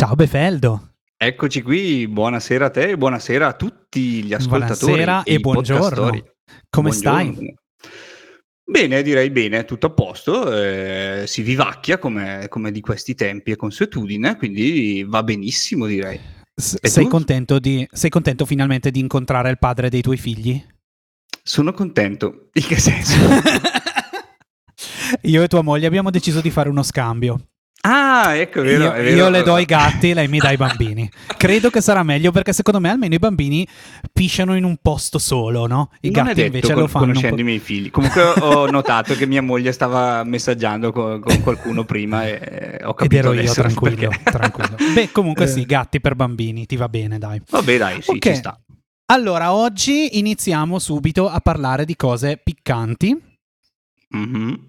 Ciao Befeldo. Eccoci qui, buonasera a te e buonasera a tutti gli ascoltatori. Buonasera e, i buongiorno. Come Buongiorno. stai? Bene, direi bene, tutto a posto, eh, si vivacchia come, come di questi tempi e consuetudine, quindi va benissimo direi. S- E sei, contento di- sei contento finalmente di incontrare il padre dei tuoi figli? Sono contento. In che senso? Io e tua moglie abbiamo deciso di fare uno scambio. Ah, ecco, vero, io, vero. io le do i gatti, lei mi dà i bambini. Credo che sarà meglio perché secondo me almeno i bambini pisciano in un posto solo, no? I non gatti invece con- lo fanno. conoscendo po'- i miei figli. Comunque ho notato che mia moglie stava messaggiando con, con qualcuno prima e ho Ed capito ero io tranquillo, perché. tranquillo. Beh, comunque Eh. sì, gatti per bambini, ti va bene, dai. Vabbè, dai, sì, Ok. ci sta. Allora, oggi iniziamo subito a parlare di cose piccanti. Mhm.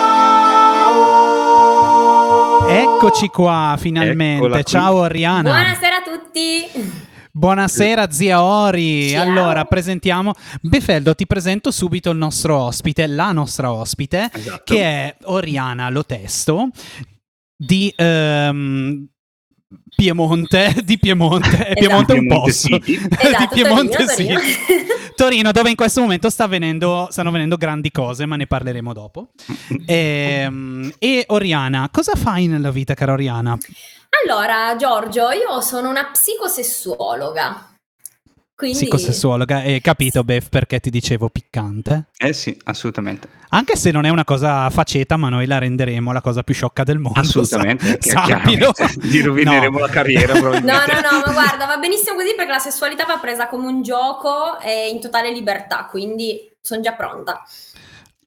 Eccoci qua finalmente. Eccola qui. Ciao Oriana. Buonasera a tutti. Buonasera zia Ori. Ciao. Allora, presentiamo Befeldo, ti presento subito il nostro ospite, la nostra ospite, Esatto. che è Oriana Lotesto di ehm, Piemonte, di Piemonte, Esatto. Piemonte è un posto. Esatto, di Piemonte Torino, sì. Torino. Torino, dove in questo momento sta venendo, stanno venendo grandi cose, ma ne parleremo dopo. Ehm, e Oriana, cosa fai nella vita, cara Oriana? Allora, Giorgio, io sono una psicosessuologa. Quindi Psicosessuologa, hai capito, Bef, perché ti dicevo piccante? Eh sì, assolutamente. Anche se non è una cosa faceta, ma noi la renderemo la cosa più sciocca del mondo. Assolutamente. sa- sappilo. Gli rovineremo No. la carriera No, no, no, ma guarda, va benissimo così perché la sessualità va presa come un gioco e in totale libertà, quindi sono già pronta.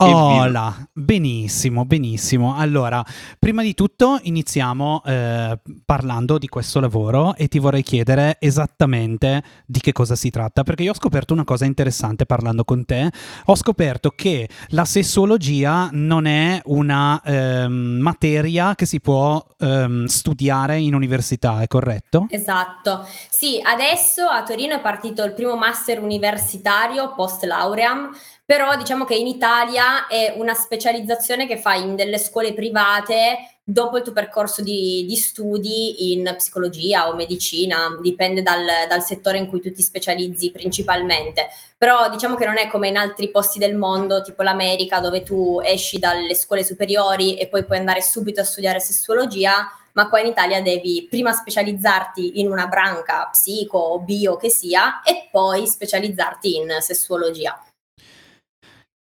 Là, benissimo, benissimo. Allora, prima di tutto iniziamo eh, parlando di questo lavoro e ti vorrei chiedere esattamente di che cosa si tratta, perché io ho scoperto una cosa interessante parlando con te. Ho scoperto che la sessuologia non è una ehm, materia che si può ehm, studiare in università, è corretto? Esatto. Sì, adesso a Torino è partito il primo master universitario post lauream, però diciamo che in Italia è una specializzazione che fai in delle scuole private dopo il tuo percorso di, di studi in psicologia o medicina, dipende dal, dal settore in cui tu ti specializzi principalmente. Però diciamo che non è come in altri posti del mondo, tipo l'America, dove tu esci dalle scuole superiori e poi puoi andare subito a studiare sessuologia, ma qua in Italia devi prima specializzarti in una branca psico o bio che sia e poi specializzarti in sessuologia.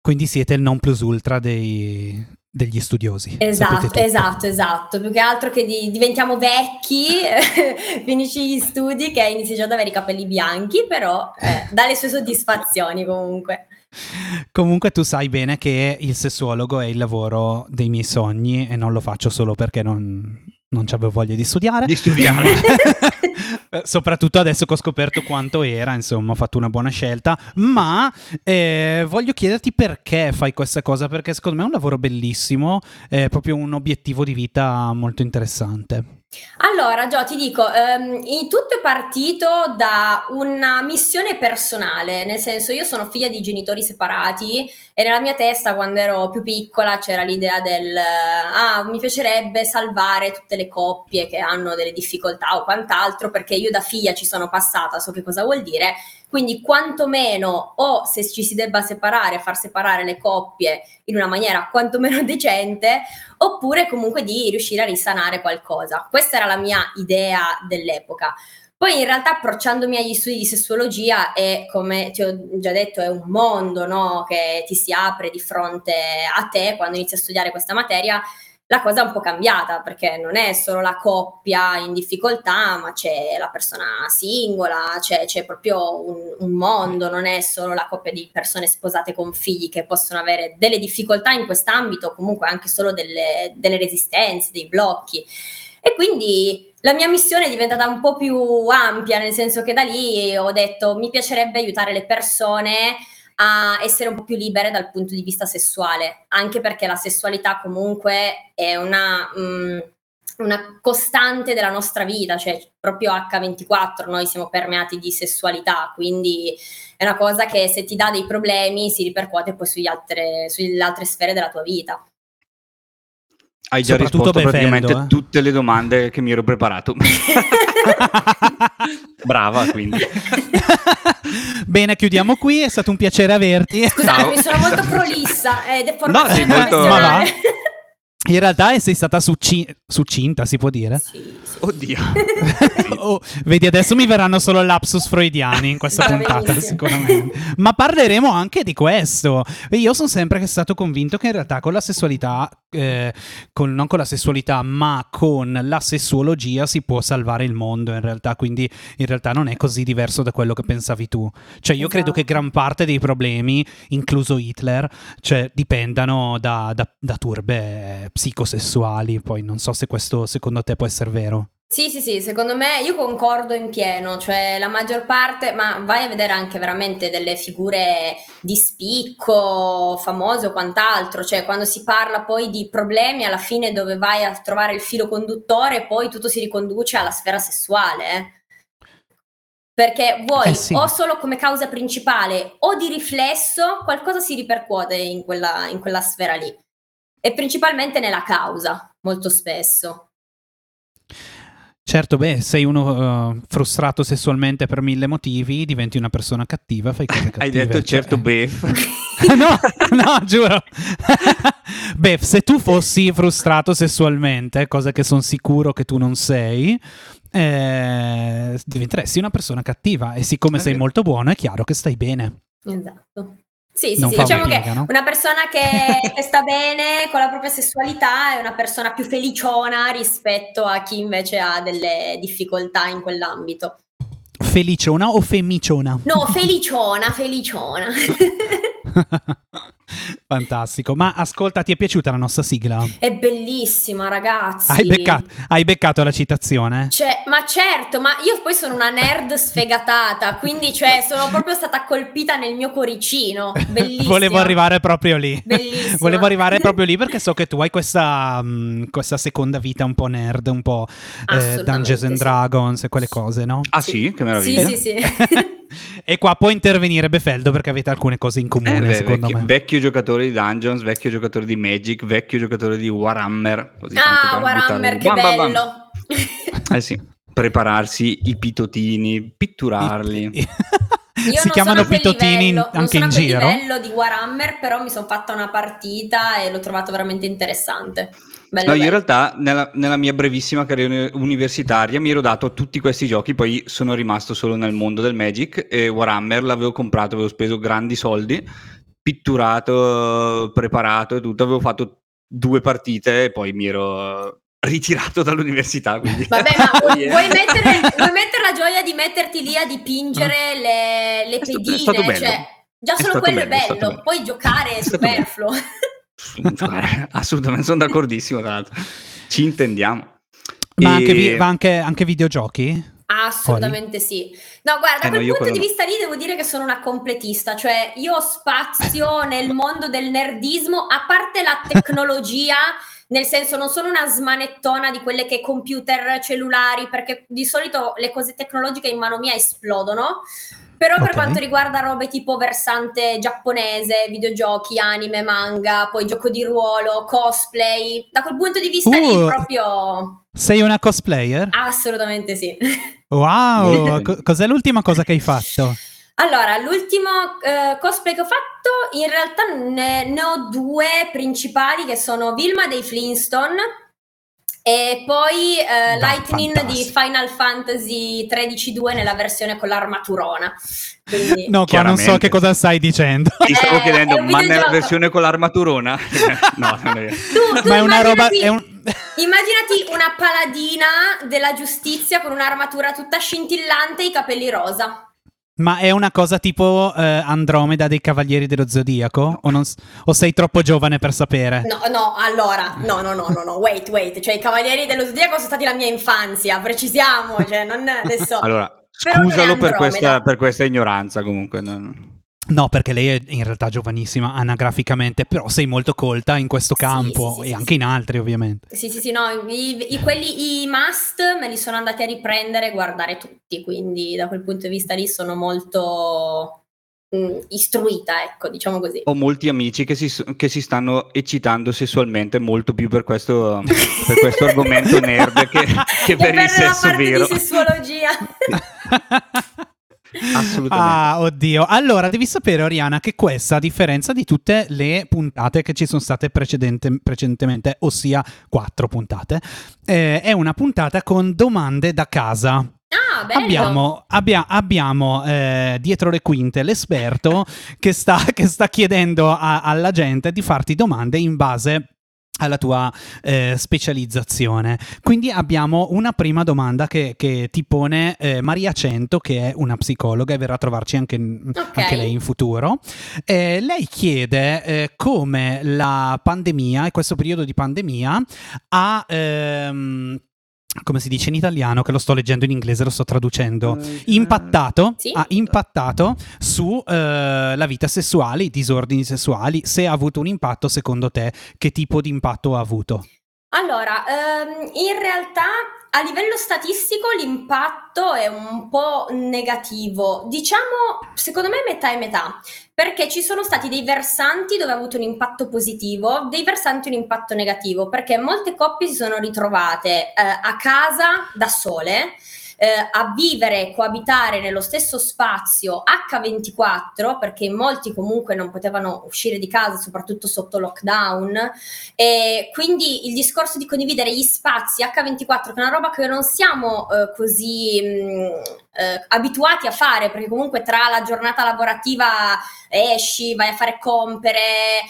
Quindi siete il non plus ultra dei- degli studiosi. Esatto, esatto, esatto. Più che altro che di- diventiamo vecchi, finisci gli studi che inizi già ad avere i capelli bianchi, però eh, dà le sue soddisfazioni comunque. Comunque tu sai bene che il sessuologo è il lavoro dei miei sogni e non lo faccio solo perché non, non avevo voglia di studiare. Di studiare. Eh, Soprattutto adesso che ho scoperto quanto era, insomma, ho fatto una buona scelta. Ma eh, voglio chiederti perché fai questa cosa, perché secondo me è un lavoro bellissimo, è proprio un obiettivo di vita molto interessante. Allora, Gio, ti dico, ehm, tutto è partito da una missione personale, nel senso io sono figlia di genitori separati e nella mia testa quando ero più piccola c'era l'idea del ah, mi piacerebbe salvare tutte le coppie che hanno delle difficoltà o quant'altro, perché io da figlia ci sono passata, so che cosa vuol dire, quindi quantomeno o se ci si debba separare, far separare le coppie in una maniera quantomeno decente, oppure comunque di riuscire a risanare qualcosa. Questa era la mia idea dell'epoca. Poi in realtà approcciandomi agli studi di sessuologia è come ti ho già detto, è un mondo no, che ti si apre di fronte a te quando inizi a studiare questa materia. La cosa è un po' cambiata perché non è solo la coppia in difficoltà, ma c'è la persona singola, c'è, c'è proprio un, un mondo, non è solo la coppia di persone sposate con figli che possono avere delle difficoltà in quest'ambito, comunque anche solo delle, delle resistenze, dei blocchi. E quindi la mia missione è diventata un po' più ampia, nel senso che da lì ho detto mi piacerebbe aiutare le persone a essere un po' più libere dal punto di vista sessuale, anche perché la sessualità comunque è una, mh, una costante della nostra vita, cioè proprio H24 noi siamo permeati di sessualità, quindi è una cosa che se ti dà dei problemi si ripercuote poi altre, sulle altre sfere della tua vita. Hai già risposto praticamente eh? tutte le domande che mi ero preparato. Brava, quindi. Bene, chiudiamo qui. È stato un piacere averti. Scusate, mi sono molto prolissa ed è no, sei molto... In realtà sei stata succi- succinta, si può dire? Sì, sì. Oddio. oh, vedi, adesso mi verranno solo lapsus freudiani in questa puntata, sicuramente. Ma parleremo anche di questo. Io sono sempre stato convinto che in realtà con la sessualità, eh, con, non con la sessualità, ma con la sessuologia si può salvare il mondo in realtà, quindi in realtà non è così diverso da quello che pensavi tu. Cioè io esatto. credo che gran parte dei problemi, incluso Hitler, cioè, dipendano da, da, da turbe psicosessuali, poi non so se questo secondo te può essere vero. Sì, sì, sì, secondo me io concordo in pieno, cioè la maggior parte, ma vai a vedere anche veramente delle figure di spicco, famose o quant'altro, cioè quando si parla poi di problemi alla fine dove vai a trovare il filo conduttore, poi tutto si riconduce alla sfera sessuale. Eh. Perché vuoi eh sì. o solo come causa principale o di riflesso qualcosa si ripercuote in quella, in quella sfera lì e principalmente nella causa, molto spesso. Certo, beh, sei uno uh, frustrato sessualmente per mille motivi, diventi una persona cattiva, fai cose cattive. Hai detto cioè... certo Bef. no, no, giuro. Bef, se tu fossi frustrato sessualmente, cosa che sono sicuro che tu non sei, eh, diventeresti una persona cattiva e siccome okay. sei molto buono è chiaro che stai bene. Esatto. Sì, sì, sì. diciamo che no? una persona che, che, sta bene con la propria sessualità è una persona più feliciona rispetto a chi invece ha delle difficoltà in quell'ambito. Feliciona o femiciona? No, feliciona, feliciona. Fantastico, ma ascolta, ti è piaciuta la nostra sigla? È bellissima, ragazzi. Hai beccato, hai beccato la citazione? Cioè, ma certo, ma io poi sono una nerd sfegatata, quindi cioè, sono proprio stata colpita nel mio coricino. Bellissimo. Volevo arrivare proprio lì. Bellissimo. Volevo arrivare proprio lì perché so che tu hai questa, um, questa seconda vita un po' nerd, un po' eh, Dungeons and Dragons e quelle cose, no? Ah sì? Che meraviglia. Sì, sì, sì. e qua può intervenire Befeldo perché avete alcune cose in comune, eh beh, secondo vecchio, me. Vecchio giocatore di Dungeons, vecchio giocatore di Magic, vecchio giocatore di Warhammer. Così ah, Warhammer, che bam, bello! Bam. Eh sì, prepararsi i pitotini, pitturarli. Io si chiamano pitotini livello, anche in giro. Non sono a livello di Warhammer, però mi sono fatta una partita e l'ho trovato veramente interessante. Bello, no, bello. io in realtà nella, nella, mia brevissima carriera universitaria mi ero dato tutti questi giochi, poi sono rimasto solo nel mondo del Magic e Warhammer l'avevo comprato, avevo speso grandi soldi, pitturato, preparato e tutto, avevo fatto due partite e poi mi ero ritirato dall'università. Quindi. Vabbè, ma vuoi, vuoi, mettere, vuoi, mettere, la gioia di metterti lì a dipingere le, le pedine? È stato bello. Cioè, già solo quello bello, è bello, poi giocare è, superfluo. Assolutamente, sono d'accordissimo. Tra l'altro. Ci intendiamo. Ma, e... anche, vi- ma anche, anche, videogiochi? Assolutamente sì. No, guarda, da quel no, punto di vista lì devo dire che sono una completista, cioè io spazio nel mondo del nerdismo, a parte la tecnologia, nel senso non sono una smanettona di quelle che computer, cellulari, perché di solito le cose tecnologiche in mano mia esplodono, però okay. per quanto riguarda robe tipo versante giapponese, videogiochi, anime, manga, poi gioco di ruolo, cosplay, da quel punto di vista uh, lì proprio... Sei una cosplayer? Assolutamente sì. Wow, cos'è l'ultima cosa che hai fatto? Allora, l'ultimo uh, cosplay che ho fatto, in realtà ne, ne, ho due principali che sono Vilma dei Flintstone e poi uh, Lightning fantastico. di Final Fantasy 13-2 nella versione con l'armaturona. Quindi... No, qua non so che cosa stai dicendo. Ti stavo eh, chiedendo, ma nella versione con l'armaturona? no, non è tu, tu ma è una roba... È un... Immaginati una paladina della giustizia con un'armatura tutta scintillante e i capelli rosa. Ma è una cosa tipo eh, Andromeda dei Cavalieri dello Zodiaco? O, non, o, sei troppo giovane per sapere? No, no, allora, no, no, no, no, no, wait, wait. Cioè, i Cavalieri dello Zodiaco sono stati la mia infanzia, precisiamo, cioè, non adesso... Allora, scusalo per questa, per questa, ignoranza comunque. No. No, perché lei è in realtà giovanissima anagraficamente, però sei molto colta in questo campo sì, sì, sì, e anche in altri ovviamente. Sì, sì, sì, no, i, i, quelli, i must me li sono andati a riprendere e guardare tutti, quindi da quel punto di vista lì sono molto mh, mm, istruita, ecco, diciamo così. Ho molti amici che si, che si stanno eccitando sessualmente molto più per questo, per questo argomento nerd che, che per, per il sesso vero. Di sessuologia. Assolutamente. Ah, oddio. Allora, devi sapere, Oriana, che questa, a differenza di tutte le puntate che ci sono state precedente, precedentemente, ossia quattro puntate, eh, è una puntata con domande da casa. Ah, abbiamo, abbia, abbiamo eh, dietro le quinte l'esperto che sta, che sta chiedendo a, alla gente di farti domande in base alla tua eh, specializzazione. Quindi abbiamo una prima domanda che, che ti pone eh, Maria Cento, che è una psicologa e verrà a trovarci anche, okay. anche lei in futuro. Eh, lei chiede eh, come la pandemia e questo periodo di pandemia ha... Ehm, come si dice in italiano, che lo sto leggendo in inglese, lo sto traducendo, impattato, sì? ha impattato sulla uh, vita sessuale, i disordini sessuali, se ha avuto un impatto, secondo te, che tipo di impatto ha avuto? Allora, ehm, in realtà a livello statistico l'impatto è un po' negativo, diciamo secondo me metà e metà, perché ci sono stati dei versanti dove ha avuto un impatto positivo, dei versanti un impatto negativo, perché molte coppie si sono ritrovate eh, a casa da sole eh, a vivere e coabitare nello stesso spazio H24, perché molti comunque non potevano uscire di casa, soprattutto sotto lockdown, e quindi il discorso di condividere gli spazi H24, che è una roba che non siamo eh, così mh, mm, eh, abituati a fare, perché comunque tra la giornata lavorativa esci, vai a fare compere,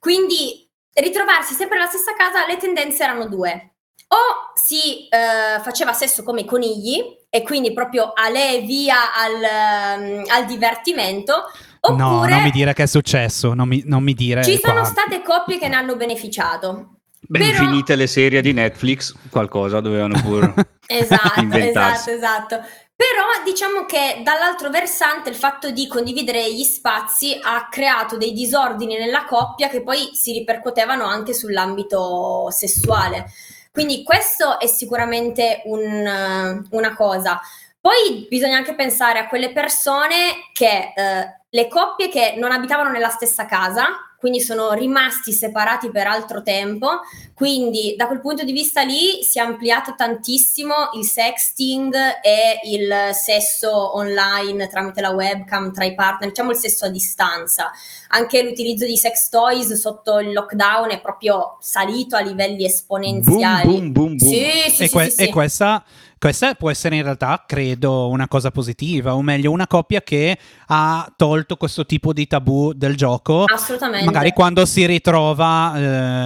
quindi ritrovarsi sempre nella stessa casa, le tendenze erano due o si eh, faceva sesso come i conigli e quindi proprio a lei via al, um, al divertimento. Oppure no, non mi dire che è successo, non mi, non mi dire. Ci qua. sono state coppie che ne hanno beneficiato. Beh, Però... finite le serie di Netflix, qualcosa dovevano pure esatto, esatto, esatto. Però diciamo che dall'altro versante il fatto di condividere gli spazi ha creato dei disordini nella coppia che poi si ripercuotevano anche sull'ambito sessuale. Quindi questo è sicuramente un, una cosa. Poi bisogna anche pensare a quelle persone che, eh, le coppie che non abitavano nella stessa casa, quindi sono rimasti separati per altro tempo, quindi da quel punto di vista lì si è ampliato tantissimo il sexting e il sesso online tramite la webcam tra i partner, diciamo il sesso a distanza. Anche l'utilizzo di sex toys sotto il lockdown è proprio salito a livelli esponenziali. Boom, boom, boom, boom. Sì, sì, e, que- sì, sì, e questa questa può essere in realtà, credo, una cosa positiva, o meglio, una coppia che ha tolto questo tipo di tabù del gioco. Assolutamente. Magari quando si ritrova,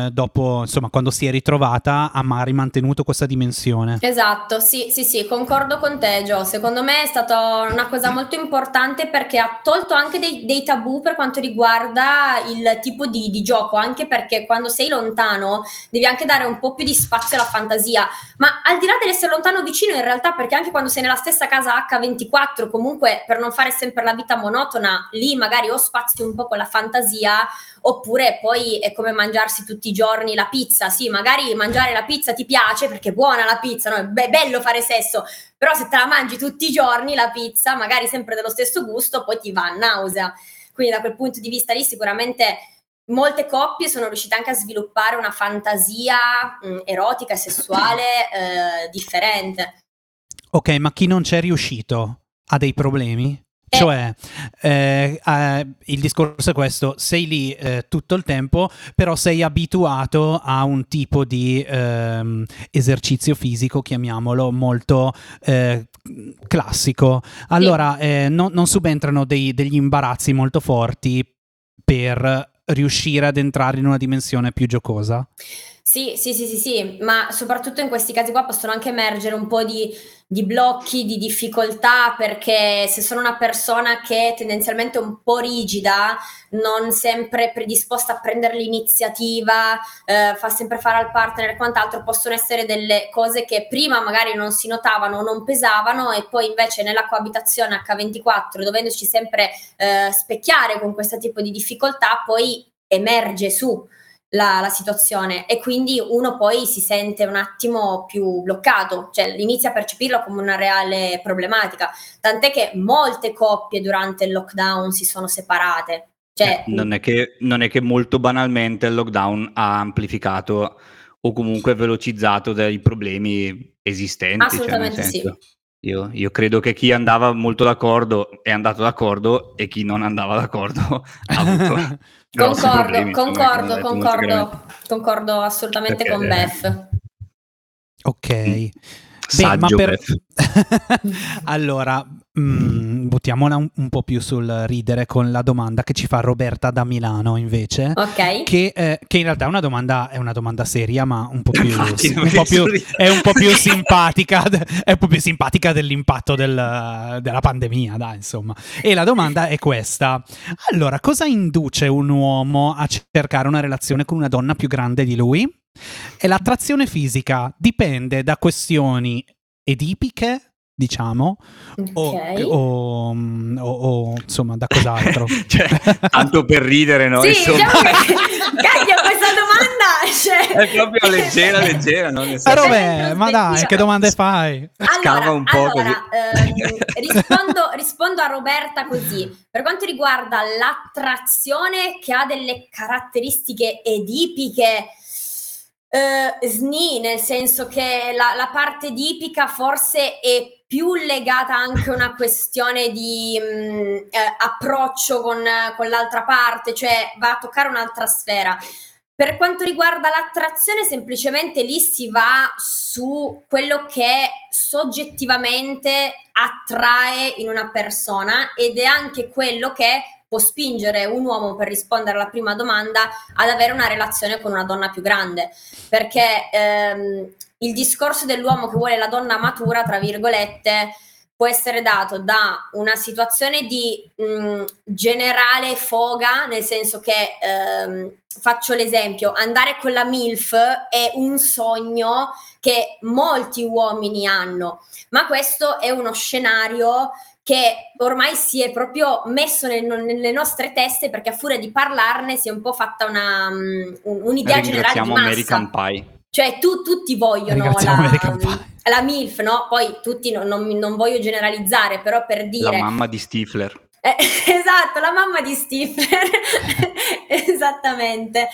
eh, dopo, insomma, quando si è ritrovata, ha mantenuto questa dimensione. Esatto, sì, sì, sì, concordo con te, Gio. Secondo me è stata una cosa molto importante perché ha tolto anche dei, dei tabù per quanto riguarda il tipo di, di gioco, anche perché quando sei lontano devi anche dare un po' più di spazio alla fantasia. Ma al di là dell'essere lontano vicino, vicino in realtà perché anche quando sei nella stessa casa H24, comunque per non fare sempre la vita monotona, lì magari o spazi un po' con la fantasia, oppure poi è come mangiarsi tutti i giorni la pizza. Sì, magari mangiare la pizza ti piace perché è buona la pizza, no? è be- bello fare sesso, però se te la mangi tutti i giorni la pizza, magari sempre dello stesso gusto, poi ti va a nausea. Quindi da quel punto di vista lì sicuramente molte coppie sono riuscite anche a sviluppare una fantasia mh, mm, erotica e sessuale eh, differente. Ok, ma chi non c'è riuscito ha dei problemi? Eh. Cioè, eh, il discorso è questo, sei lì eh, tutto il tempo, però sei abituato a un tipo di ehm, esercizio fisico, chiamiamolo, molto eh, classico. Allora, sì. No, non subentrano dei, degli imbarazzi molto forti per riuscire ad entrare in una dimensione più giocosa? Sì, sì, sì, sì, sì, ma soprattutto in questi casi qua possono anche emergere un po' di, di blocchi, di difficoltà, perché se sono una persona che è tendenzialmente un po' rigida, non sempre predisposta a prendere l'iniziativa, eh, fa sempre fare al partner e quant'altro, possono essere delle cose che prima magari non si notavano, non pesavano e poi invece nella coabitazione H24, dovendoci sempre eh, specchiare con questo tipo di difficoltà, poi emerge su la, la, situazione e quindi uno poi si sente un attimo più bloccato, cioè inizia a percepirlo come una reale problematica, tant'è che molte coppie durante il lockdown si sono separate. Cioè, eh, non, è che, non è che molto banalmente il lockdown ha amplificato o comunque velocizzato dei problemi esistenti. Cioè, Assolutamente cioè sì. Io, io, credo che chi andava molto d'accordo è andato d'accordo e chi non andava d'accordo ha avuto Concordo, problemi, concordo, concordo, concordo assolutamente Perché, con Beth. Ok. Mm. Beh, ma per... allora, mm, buttiamola un, un, po' più sul ridere con la domanda che ci fa Roberta da Milano invece. Ok. Che, eh, che in realtà è una, domanda, è una domanda seria, ma un po' più, un po più è un po' più simpatica. È un po' più simpatica dell'impatto del, della pandemia, dai, insomma. E la domanda è questa: allora, cosa induce un uomo a cercare una relazione con una donna più grande di lui? E l'attrazione fisica dipende da questioni edipiche, diciamo, okay. o, o, o, o, insomma da cos'altro. cioè, tanto per ridere, no? Sì, diciamo che, caglia, questa domanda cioè... è proprio leggera, leggera. No? Però beh, ma dai, che domande fai? Allora, Scava un po' allora, ehm, rispondo, rispondo a Roberta così. Per quanto riguarda l'attrazione che ha delle caratteristiche edipiche, Uh, SNI, nel senso che la, la, parte dipica forse è più legata anche a una questione di mh, mm, eh, approccio con, con, l'altra parte, cioè va a toccare un'altra sfera. Per quanto riguarda l'attrazione, semplicemente lì si va su quello che soggettivamente attrae in una persona ed è anche quello che può spingere un uomo per rispondere alla prima domanda ad avere una relazione con una donna più grande, perché ehm, il discorso dell'uomo che vuole la donna matura, tra virgolette, può essere dato da una situazione di mh, generale foga, nel senso che ehm, faccio l'esempio, andare con la MILF è un sogno che molti uomini hanno, ma questo è uno scenario che ormai si è proprio messo nel, nelle nostre teste perché a furia di parlarne si è un po' fatta una, um, un'idea generale di massa. American Pie. Cioè tu, tutti vogliono la, la, MILF, no? Poi tutti non, non, non, voglio generalizzare, però per dire... La mamma di Stifler. Eh, esatto, la mamma di Stifler. Esattamente.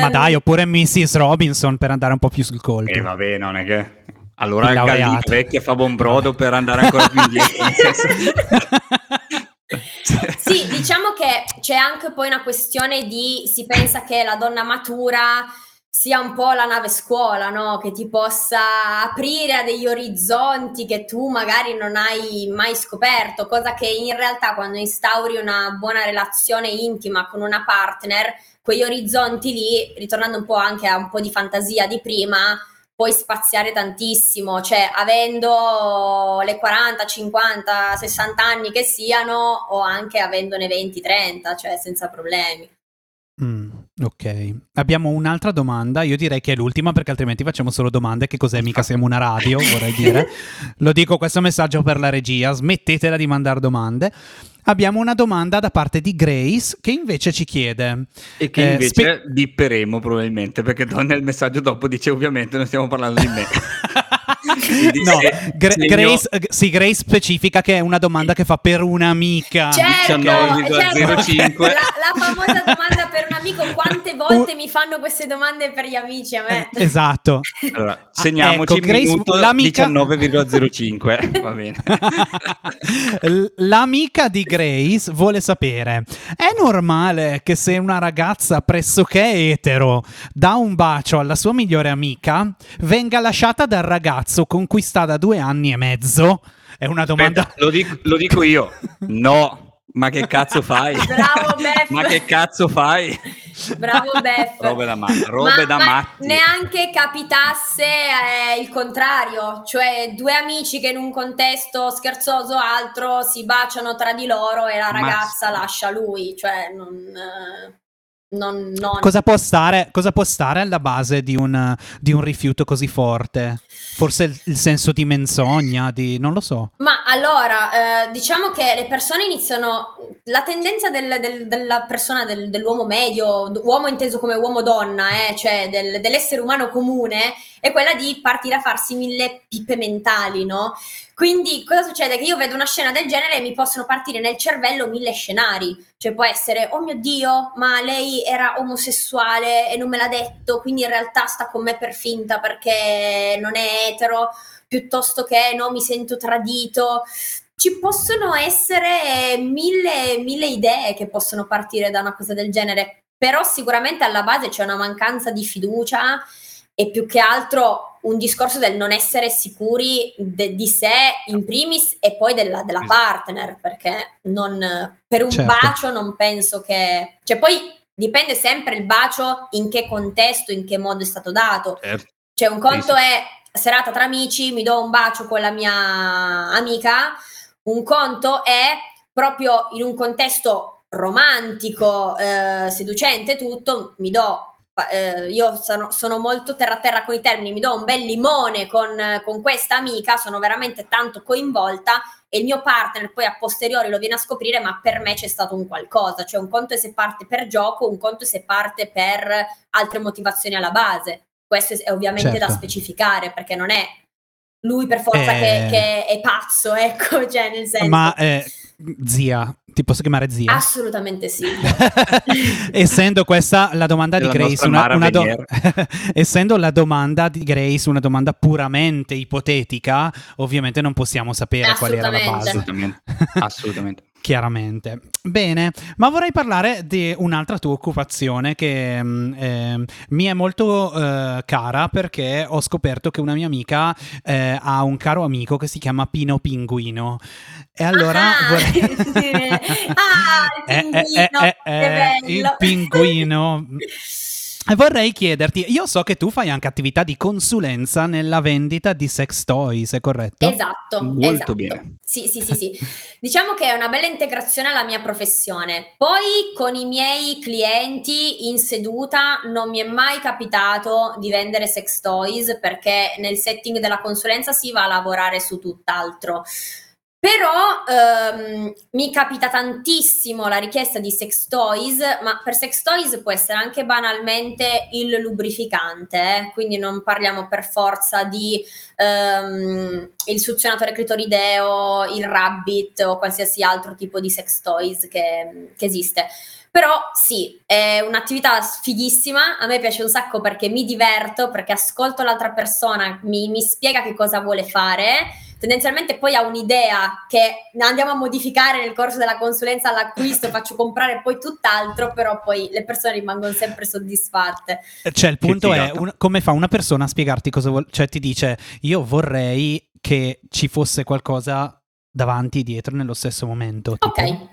Ma um, dai, oppure Mrs. Robinson per andare un po' più sul colpo. E eh, vabbè, non è che... Allora Gallina vecchia fa buon brodo per andare ancora più indietro. sì, diciamo che c'è anche poi una questione di si pensa che la donna matura sia un po' la nave scuola, no? Che ti possa aprire a degli orizzonti che tu magari non hai mai scoperto, cosa che in realtà quando instauri una buona relazione intima con una partner, quegli orizzonti lì, ritornando un po' anche a un po' di fantasia di prima, puoi spaziare tantissimo, cioè avendo le 40, 50, 60 anni che siano o anche avendone 20, 30, cioè senza problemi. Ok, abbiamo un'altra domanda, io direi che è l'ultima perché altrimenti facciamo solo domande, che cos'è mica siamo una radio, vorrei dire. Lo dico questo messaggio per la regia, smettetela di mandare domande abbiamo una domanda da parte di Grace che invece ci chiede... E che eh, invece spe- bipperemo probabilmente perché nel messaggio dopo dice ovviamente non stiamo parlando di me. no, Gra- Grace, sì, Grace specifica che è una domanda che fa per un'amica. Certo, 19,05. Certo. La, la, famosa domanda per un amico, quante volte uh, mi fanno queste domande per gli amici a me? Eh, esatto. Allora, segniamoci ecco, Grace, l'amica... 19,05, va bene. l'amica di Grace vuole sapere, è normale che se una ragazza pressoché etero dà un bacio alla sua migliore amica, venga lasciata dal ragazzo con cui sta da due anni e mezzo? È una domanda. Aspetta, lo, dico, lo dico io. No. Ma che cazzo fai? Bravo Beff. ma che cazzo fai? Bravo Beff. robe da, ma- robe ma, da ma matti. neanche capitasse eh, il contrario, cioè due amici che in un contesto scherzoso o altro si baciano tra di loro e la Ma- ragazza lascia lui, cioè non... eh, non, non- Cosa può stare, cosa può stare alla base di un, di un rifiuto così forte? Forse il, il senso di menzogna, di non lo so. Ma allora, eh, diciamo che le persone iniziano. La tendenza del- del- della persona, del- dell'uomo medio, uomo inteso come uomo-donna, eh, cioè del- dell'essere umano comune, è quella di partire a farsi mille pippe mentali, no? Quindi cosa succede? Che io vedo una scena del genere e mi possono partire nel cervello mille scenari. Cioè può essere, oh mio Dio, ma lei era omosessuale e non me l'ha detto, quindi in realtà sta con me per finta perché non è etero, piuttosto che no, mi sento tradito. Ci possono essere mille, mille idee che possono partire da una cosa del genere, però sicuramente alla base c'è una mancanza di fiducia e più che altro un discorso del non essere sicuri de- di sé in primis e poi della, della partner, perché non, per un Certo. bacio non penso che... Cioè poi dipende sempre il bacio in che contesto, in che modo è stato dato. Certo. Cioè un conto Sì, è serata tra amici, mi do un bacio con la mia amica, un conto è proprio in un contesto romantico, eh, seducente tutto, mi do eh, io sono, sono molto terra terra con i termini, mi do un bel limone con, con questa amica, sono veramente tanto coinvolta e il mio partner poi a posteriori lo viene a scoprire, ma per me c'è stato un qualcosa, cioè un conto è se parte per gioco, un conto è se parte per altre motivazioni alla base. Questo è ovviamente Certo. da specificare perché non è lui per forza Eh. che, che è pazzo, ecco, cioè nel senso... Ma eh, zia, ti posso chiamare zia? Assolutamente sì. Essendo questa la domanda di Della Grace, nostra una, una do- essendo la domanda di Grace una domanda puramente ipotetica, ovviamente non possiamo sapere qual era la base. Assolutamente. Assolutamente. Chiaramente. Bene, ma vorrei parlare di un'altra tua occupazione che ehm, mi è molto eh, cara perché ho scoperto che una mia amica eh, ha un caro amico che si chiama Pino Pinguino. E allora Ah, vorrei-. Ah, il Eh, eh, pinguino, eh, che eh, bello. il pinguino. Vorrei chiederti, io so che tu fai anche attività di consulenza nella vendita di sex toys, è corretto? Esatto, Molto esatto. bene. Sì, sì, sì, sì. Diciamo che è una bella integrazione alla mia professione. Poi con i miei clienti in seduta non mi è mai capitato di vendere sex toys perché nel setting della consulenza si va a lavorare su tutt'altro. Però ehm, mi capita tantissimo la richiesta di sex toys, ma per sex toys può essere anche banalmente il lubrificante, eh? quindi non parliamo per forza di ehm, il suzionatore clitorideo, il rabbit o qualsiasi altro tipo di sex toys che, che esiste. Però sì, è un'attività fighissima, a me piace un sacco perché mi diverto, perché ascolto l'altra persona, mi, mi spiega che cosa vuole fare, tendenzialmente poi ha un'idea che andiamo a modificare nel corso della consulenza all'acquisto, faccio comprare poi tutt'altro, però poi le persone rimangono sempre soddisfatte. Cioè, il punto è un- come fa una persona a spiegarti cosa vuole. Cioè, ti dice: Io vorrei che ci fosse qualcosa davanti e dietro nello stesso momento. tipo. Ok.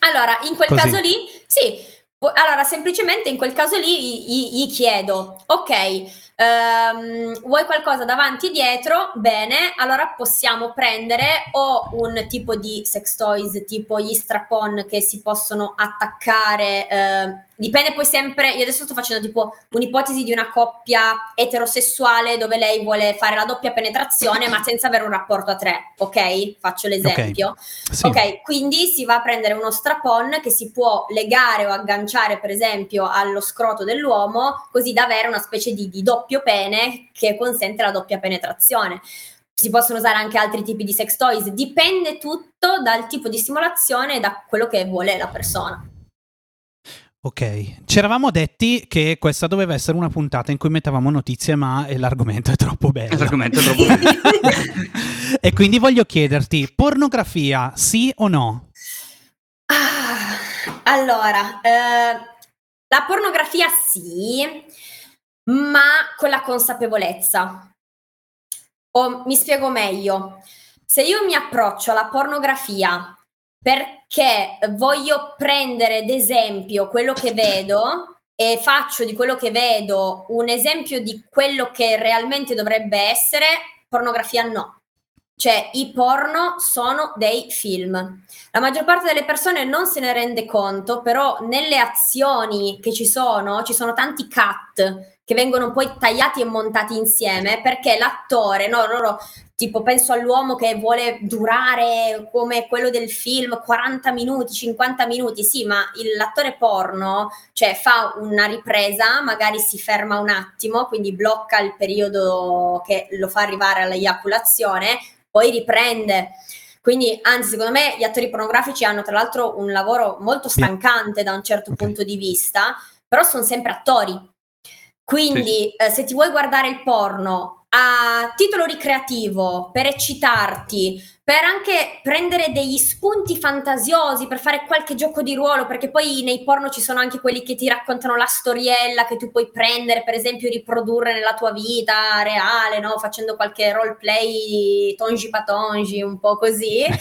Allora, in quel Così. caso lì, sì. Allora, semplicemente in quel caso lì gli- gli chiedo, ok, ehm, vuoi qualcosa davanti e dietro? Bene, allora possiamo prendere o un tipo di sex toys, tipo gli strap-on che si possono attaccare, eh, dipende poi sempre, io adesso sto facendo tipo un'ipotesi di una coppia eterosessuale dove lei vuole fare la doppia penetrazione ma senza avere un rapporto a tre, ok? Faccio l'esempio. Sì. Ok, quindi si va a prendere uno strap-on che si può legare o agganciare, per esempio, allo scroto dell'uomo, così da avere una specie di, di doppio pene che consente la doppia penetrazione. Si possono usare anche altri tipi di sex toys, dipende tutto dal tipo di stimolazione e da quello che vuole la persona. Ok, ci eravamo detti che questa doveva essere una puntata in cui mettevamo notizie, ma eh, l'argomento è troppo bello. L'argomento è troppo bello. e quindi voglio chiederti: pornografia, sì o no? Ah, allora, eh, la pornografia sì, ma con la consapevolezza. O mi spiego meglio. Se io mi approccio alla pornografia perché voglio prendere ad esempio quello che vedo e faccio di quello che vedo un esempio di quello che realmente dovrebbe essere, pornografia no. Cioè, i porno sono dei film. La maggior parte delle persone non se ne rende conto, però nelle azioni che ci sono, ci sono tanti cut che vengono poi tagliati e montati insieme perché l'attore, no, loro tipo penso all'uomo che vuole durare come quello del film 40 minuti, 50 minuti, sì, ma il, l'attore porno, cioè fa una ripresa, magari si ferma un attimo, quindi blocca il periodo che lo fa arrivare all'eiaculazione, poi riprende. Quindi, anzi, secondo me gli attori pornografici hanno tra l'altro un lavoro molto stancante da un certo okay. punto di vista, però sono sempre attori. Quindi, sì. eh, se ti vuoi guardare il porno a titolo ricreativo, per eccitarti, per anche prendere degli spunti fantasiosi, per fare qualche gioco di ruolo, perché poi nei porno ci sono anche quelli che ti raccontano la storiella che tu puoi prendere, per esempio, riprodurre nella tua vita reale, no? facendo qualche roleplay tongi patongi, un po' così.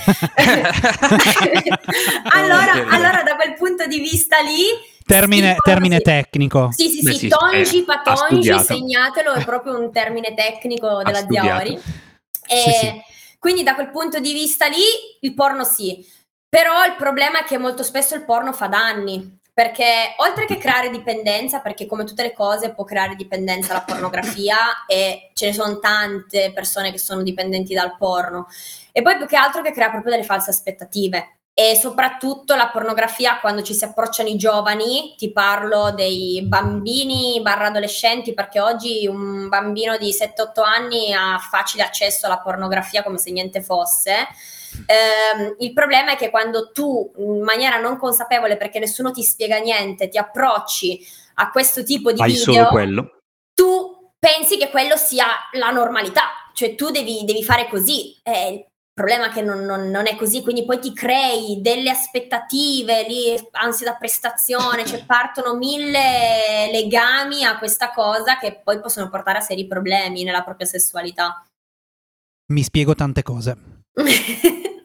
allora, allora, da quel punto di vista lì Termine, termine tecnico. Sì, sì, Beh, sì, tongi, eh, patongi, segnatelo, è proprio un termine tecnico della Diori. E sì, sì. Quindi da quel punto di vista lì il porno sì, però il problema è che molto spesso il porno fa danni, perché oltre che creare dipendenza, perché come tutte le cose può creare dipendenza la pornografia e ce ne sono tante persone che sono dipendenti dal porno, e poi più che altro che crea proprio delle false aspettative e soprattutto la pornografia quando ci si approcciano i giovani, ti parlo dei bambini barra adolescenti perché oggi un bambino di 7-8 anni ha facile accesso alla pornografia come se niente fosse. Eh, il problema è che quando tu in maniera non consapevole perché nessuno ti spiega niente ti approcci a questo tipo di Fai video, tu pensi che quello sia la normalità, cioè tu devi, devi fare così. Eh, problema è che non, non, non, è così, quindi poi ti crei delle aspettative, lì, ansia da prestazione, cioè partono mille legami a questa cosa che poi possono portare a seri problemi nella propria sessualità. Mi spiego tante cose.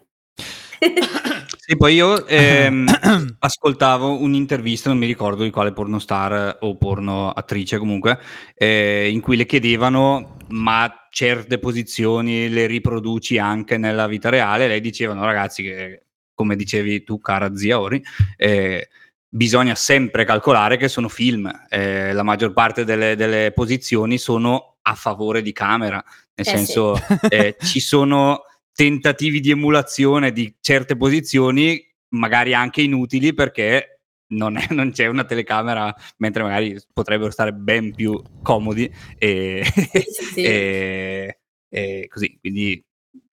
sì, poi io ehm, ascoltavo un'intervista, non mi ricordo di quale pornostar o porno attrice comunque, eh, in cui le chiedevano ma certe posizioni le riproduci anche nella vita reale. Lei diceva, no ragazzi, che come dicevi tu, cara zia Ori, eh, bisogna sempre calcolare che sono film. Eh, la maggior parte delle, delle, posizioni sono a favore di camera, nel eh senso sì. Eh, ci sono tentativi di emulazione di certe posizioni, magari anche inutili perché non, è, non, c'è una telecamera, mentre magari potrebbero stare ben più comodi e, sì, sì. e, e così, quindi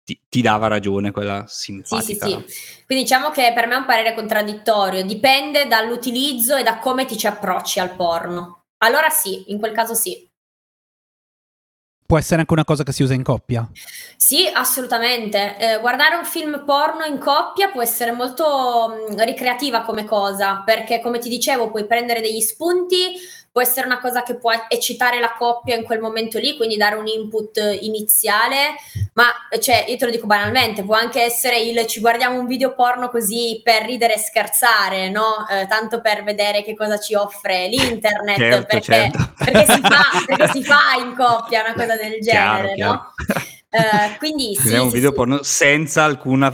ti, ti, dava ragione quella simpatica. Sì, sì, sì. Quindi diciamo che per me è un parere contraddittorio, dipende dall'utilizzo e da come ti ci approcci al porno. Allora sì, in quel caso sì. Può essere anche una cosa che si usa in coppia? Sì, assolutamente. Eh, guardare un film porno in coppia può essere molto mh, mm, ricreativa come cosa, perché come ti dicevo puoi prendere degli spunti, può essere una cosa che può eccitare la coppia in quel momento lì, quindi dare un input iniziale, ma cioè, io te lo dico banalmente, può anche essere il ci guardiamo un video porno così per ridere e scherzare, no? Eh, tanto per vedere che cosa ci offre l'internet, certo, perché, certo. Perché, si fa, perché, si fa, in coppia una cosa del genere, chiaro, no? Chiaro. Uh, quindi sì, un sì, video sì. porno senza alcuna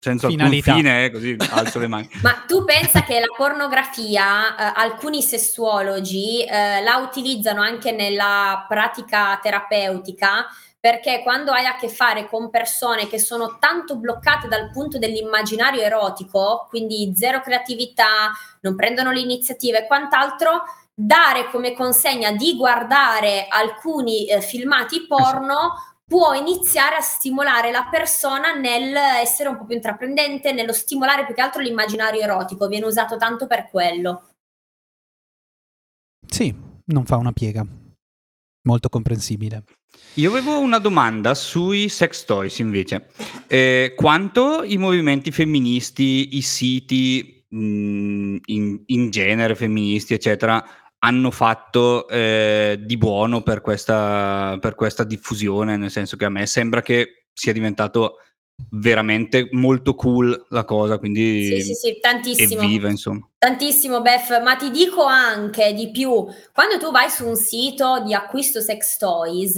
senza Finalità. alcun fine, eh, così alzo le mani. Ma tu pensa che la pornografia, eh, alcuni sessuologi eh, la utilizzano anche nella pratica terapeutica perché quando hai a che fare con persone che sono tanto bloccate dal punto dell'immaginario erotico, quindi zero creatività, non prendono l'iniziativa e quant'altro, dare come consegna di guardare alcuni eh, filmati porno può iniziare a stimolare la persona nell'essere un po' più intraprendente, nello stimolare più che altro l'immaginario erotico, viene usato tanto per quello. Sì, non fa una piega. Molto comprensibile. Io avevo una domanda sui sex toys invece. Eh, quanto i movimenti femministi, i siti mh, mm, in, in genere femministi, eccetera, hanno fatto eh, di buono per questa, per questa diffusione, nel senso che a me sembra che sia diventato veramente molto cool la cosa, quindi sì, sì, sì, tantissimo. viva, insomma. Tantissimo, Beth, ma ti dico anche di più, quando tu vai su un sito di acquisto sex toys,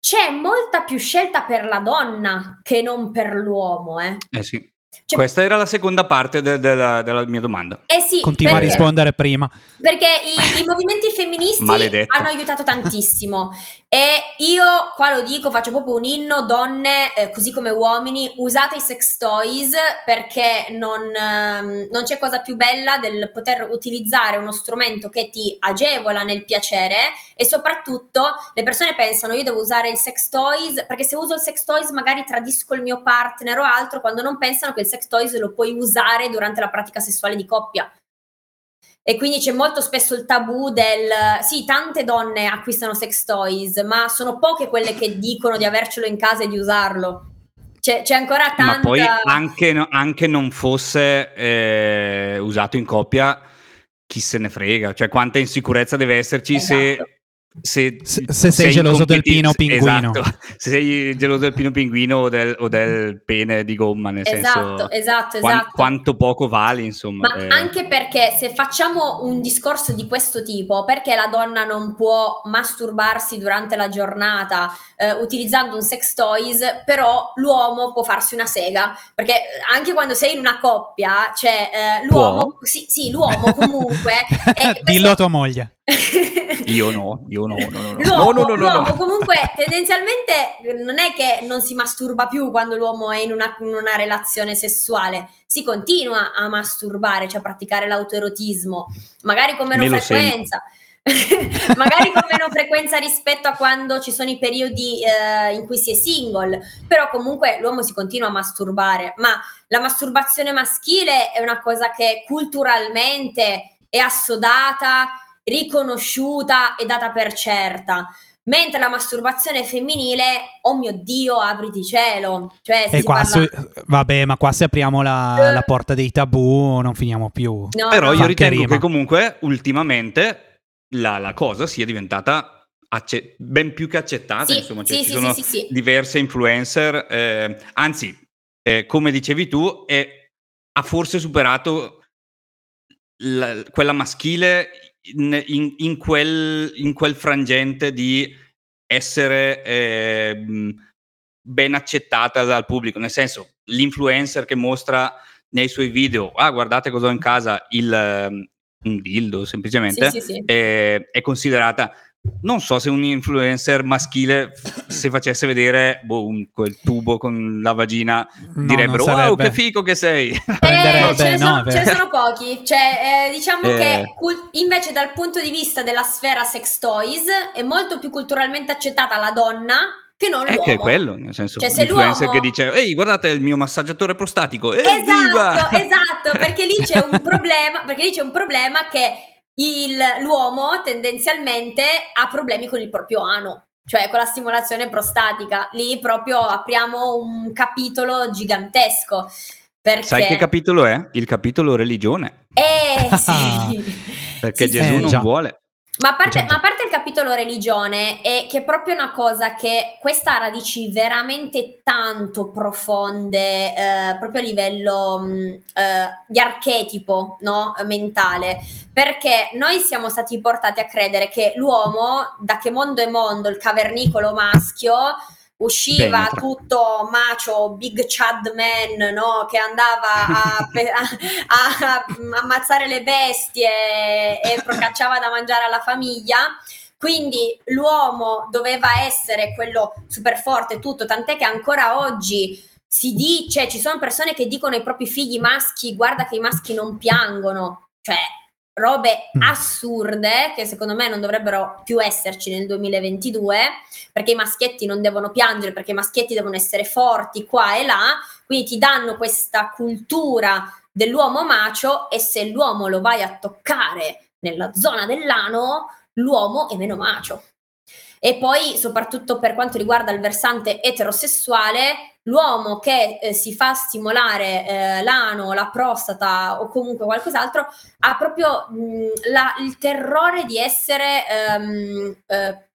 c'è molta più scelta per la donna che non per l'uomo, eh. Eh sì. Cioè, Questa era la seconda parte de- de- della, della mia domanda. Eh sì, Continua perché, a rispondere prima. Perché i, i movimenti femministi hanno aiutato tantissimo. E io qua lo dico, faccio proprio un inno, donne, eh, così come uomini, usate i sex toys perché non, ehm, non c'è cosa più bella del poter utilizzare uno strumento che ti agevola nel piacere e soprattutto le persone pensano io devo usare il sex toys perché se uso il sex toys magari tradisco il mio partner o altro quando non pensano che il sex toys lo puoi usare durante la pratica sessuale di coppia. E quindi c'è molto spesso il tabù del sì, tante donne acquistano sex toys, ma sono poche quelle che dicono di avercelo in casa e di usarlo. C'è, c'è ancora tanta. Ma poi anche, anche non fosse eh, usato in coppia, chi se ne frega? Cioè, quanta insicurezza deve esserci Esatto. se. Se, Se- se sei geloso del pino pinguino. esatto. se sei geloso del pino pinguino o del, o del pene di gomma, nel Esatto, senso esatto, quan- esatto. quanto poco vali, insomma. Ma eh. anche perché se facciamo un discorso di questo tipo, perché la donna non può masturbarsi durante la giornata eh, utilizzando un sex toys, però l'uomo può farsi una sega? Perché anche quando sei in una coppia, c'è eh, l'uomo, sì, sì, l'uomo comunque. e Dillo a tua moglie. Io no, io no, no, no, no. L'uomo, no, no, no, no, l'uomo no. comunque tendenzialmente non è che non si masturba più quando l'uomo è in una, in una relazione sessuale, si continua a masturbare, cioè a praticare l'autoerotismo, magari con meno Me frequenza. magari con meno frequenza rispetto a quando ci sono i periodi eh, in cui si è single, però comunque l'uomo si continua a masturbare, ma la masturbazione maschile è una cosa che culturalmente è assodata, riconosciuta e data per certa. Mentre la masturbazione femminile, oh mio Dio, apriti cielo. Cioè, E si qua, parla- su- vabbè, ma qua se apriamo la, la porta dei tabù non finiamo più. No, Però no, io ritengo rima. che comunque ultimamente la, la cosa sia diventata acce- ben più che accettata, Sì, insomma, cioè sì, ci sì, sono sì, sì, sì. diverse influencer, eh, anzi, eh, come dicevi tu, è- ha forse superato la- quella maschile in, in- in quel, in quel frangente di essere eh, ben accettata dal pubblico, nel senso l'influencer che mostra nei suoi video, ah guardate cosa ho in casa, il, ehm, un dildo semplicemente, Sì, sì, sì. È, è considerata, non so se un influencer maschile se facesse vedere boh, un- quel tubo con la vagina No, direbbero wow che figo che sei. Eh, ce, ne no, sono, è ce ne vero. sono pochi, cioè, eh, diciamo Eh. che cul- invece dal punto di vista della sfera sex toys è molto più culturalmente accettata la donna che non È l'uomo. che è quello, nel senso, Cioè, l'influencer l'uomo- che dice ehi guardate il mio massaggiatore prostatico, evviva! Esatto, esatto, perché lì c'è un problema, perché lì c'è un problema che il- l'uomo tendenzialmente ha problemi con il proprio ano, cioè con la stimolazione prostatica. Lì proprio apriamo un capitolo gigantesco. Perché... Sai che capitolo è? Il capitolo religione, Eh sì. perché Sì, Gesù Eh, non già. vuole. Ma a, parte, già. ma a parte il capitolo religione, è che è proprio una cosa che questa ha radici veramente tanto profonde, eh, proprio a livello mh, eh, di archetipo no? mentale, perché noi siamo stati portati a credere che l'uomo, da che mondo è mondo, il cavernicolo maschio, usciva Penetra. tutto macio, big chad man, no? che andava a, pe- a- a- a ammazzare le bestie e procacciava da mangiare alla famiglia. Quindi l'uomo doveva essere quello super forte, tutto, tant'è che ancora oggi si dice, ci sono persone che dicono ai propri figli maschi, guarda che i maschi non piangono, cioè robe Mm. assurde che secondo me non dovrebbero più esserci nel 2022 perché i maschietti non devono piangere, perché i maschietti devono essere forti qua e là, quindi ti danno questa cultura dell'uomo macio e se l'uomo lo vai a toccare nella zona dell'ano, l'uomo è meno macio. E poi, soprattutto per quanto riguarda il versante eterosessuale, l'uomo che eh, si fa stimolare eh, l'ano, la prostata o comunque qualcos'altro ha proprio mh, la- il terrore di essere, ehm, eh,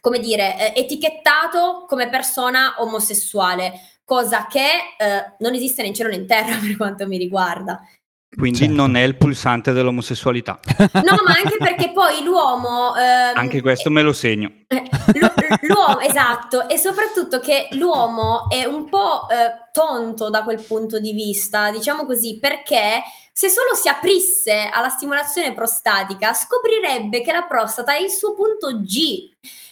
come dire, eh, etichettato come persona omosessuale. cosa che eh, non esiste né in cielo né in terra per quanto mi riguarda. Quindi Certo. non è il pulsante dell'omosessualità. No, ma anche perché poi l'uomo... ehm, Anche questo me lo segno. Eh, l'u- l'uomo, esatto, e soprattutto che l'uomo è un po' eh, tonto da quel punto di vista, diciamo così, perché se solo si aprisse alla stimolazione prostatica scoprirebbe che la prostata è il suo punto G.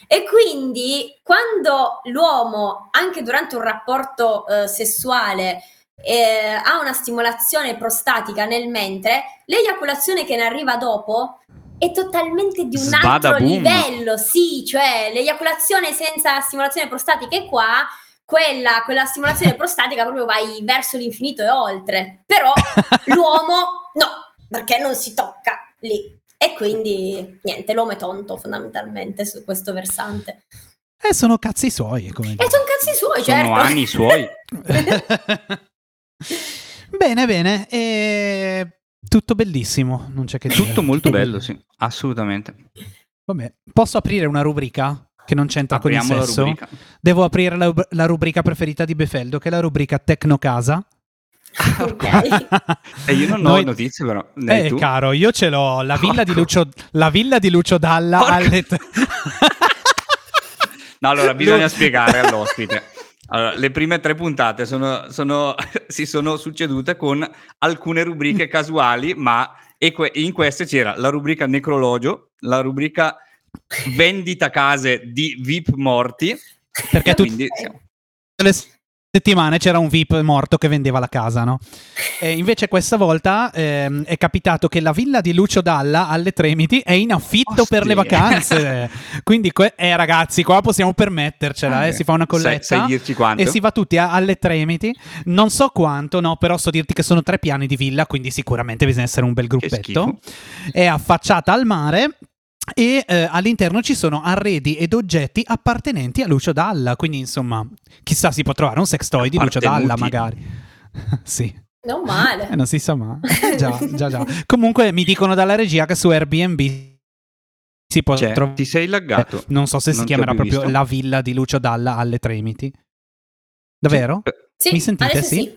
E quindi quando l'uomo, anche durante un rapporto eh, sessuale, eh, ha una stimolazione prostatica nel mentre, l'eiaculazione che ne arriva dopo è totalmente di un Sbada altro boom. livello, sì, cioè l'eiaculazione senza stimolazione prostatica è qua, quella, quella stimolazione prostatica proprio vai verso l'infinito e oltre. Però l'uomo no, perché non si tocca lì. E quindi niente, l'uomo è tonto fondamentalmente su questo versante. Eh, sono cazzi suoi. Come E sono cazzi suoi, Sono certo. anni suoi. bene, bene. E... Tutto bellissimo, non c'è che dire. Tutto molto bello, sì, assolutamente. Vabbè, posso aprire una rubrica che non c'entra con Apriamo il la sesso? rubrica. Devo aprire la, la rubrica preferita di Befeldo, che è la rubrica Tecnocasa. Ok. E io non ho Noi- notizie, però. Eh, tu? caro, io ce l'ho. La villa, di. Lucio, la villa di Lucio Dalla Porco. alle... t- No, allora bisogna Lu- spiegare all'ospite. Allora, le prime tre puntate sono, sono- si sono succedute con alcune rubriche casuali, ma e que- in queste c'era la rubrica necrologio, la rubrica vendita case di VIP morti. Perché tutte Quindi, siamo- settimane c'era un VIP morto che vendeva la casa, no? E invece questa volta ehm, è capitato che la villa di Lucio Dalla alle Tremiti è in affitto per le Ostia. vacanze. Quindi, que- eh, ragazzi, qua possiamo permettercela, eh, si fa una sai, colletta. sai quanto? E si va tutti a- alle Tremiti. Non so quanto, no, però so dirti che sono tre piani di villa, quindi sicuramente bisogna essere un bel gruppetto. È affacciata al mare. E eh, all'interno ci sono arredi ed oggetti appartenenti a Lucio Dalla. Quindi, insomma, chissà, si può trovare un sex toy di Lucio Dalla, magari. sì, Non male. eh, non si sa mai. Eh, già, già, già. Comunque, mi dicono dalla regia che su Airbnb si può Cioè, trovare. ti sei laggato. Non so se si Non ho chiamerà proprio visto. la villa di Lucio Dalla alle Tremiti. Davvero? Eh, Sì, Mi sentite, adesso sì?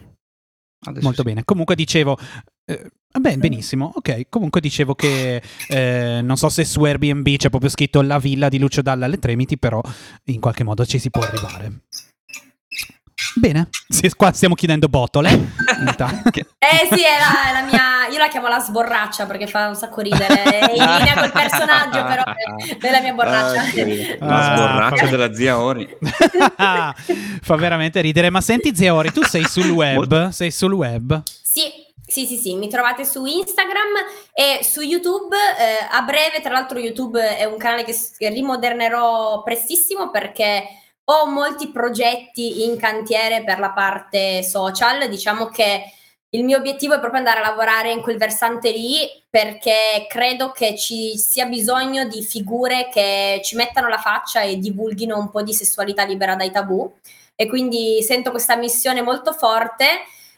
adesso Molto sì. bene. Comunque dicevo. eh, vabbè, benissimo. Ok. Comunque dicevo che eh, non so se su Airbnb c'è proprio scritto la villa di Lucio Dalla alle Tremiti, però in qualche modo ci si può arrivare. Bene, sì, qua stiamo chiedendo botole. Eh sì, è la, è la mia. Io la chiamo la sborraccia perché fa un sacco ridere. È in linea col personaggio, però è- la mia borraccia. Ah, sì. Ah, La sborraccia vabbè. della zia Ori. Fa veramente ridere. Ma senti, Zeori, tu sei sul web? Sei sul web? Sì, sì, sì, sì, mi trovate su Instagram e su YouTube. eh, a breve, tra l'altro, YouTube è un canale che, rimodernerò prestissimo perché ho molti progetti in cantiere per la parte social. Diciamo che il mio obiettivo è proprio andare a lavorare in quel versante lì perché credo che ci sia bisogno di figure che ci mettano la faccia e divulghino un po' di sessualità libera dai tabù. E quindi sento questa missione molto forte.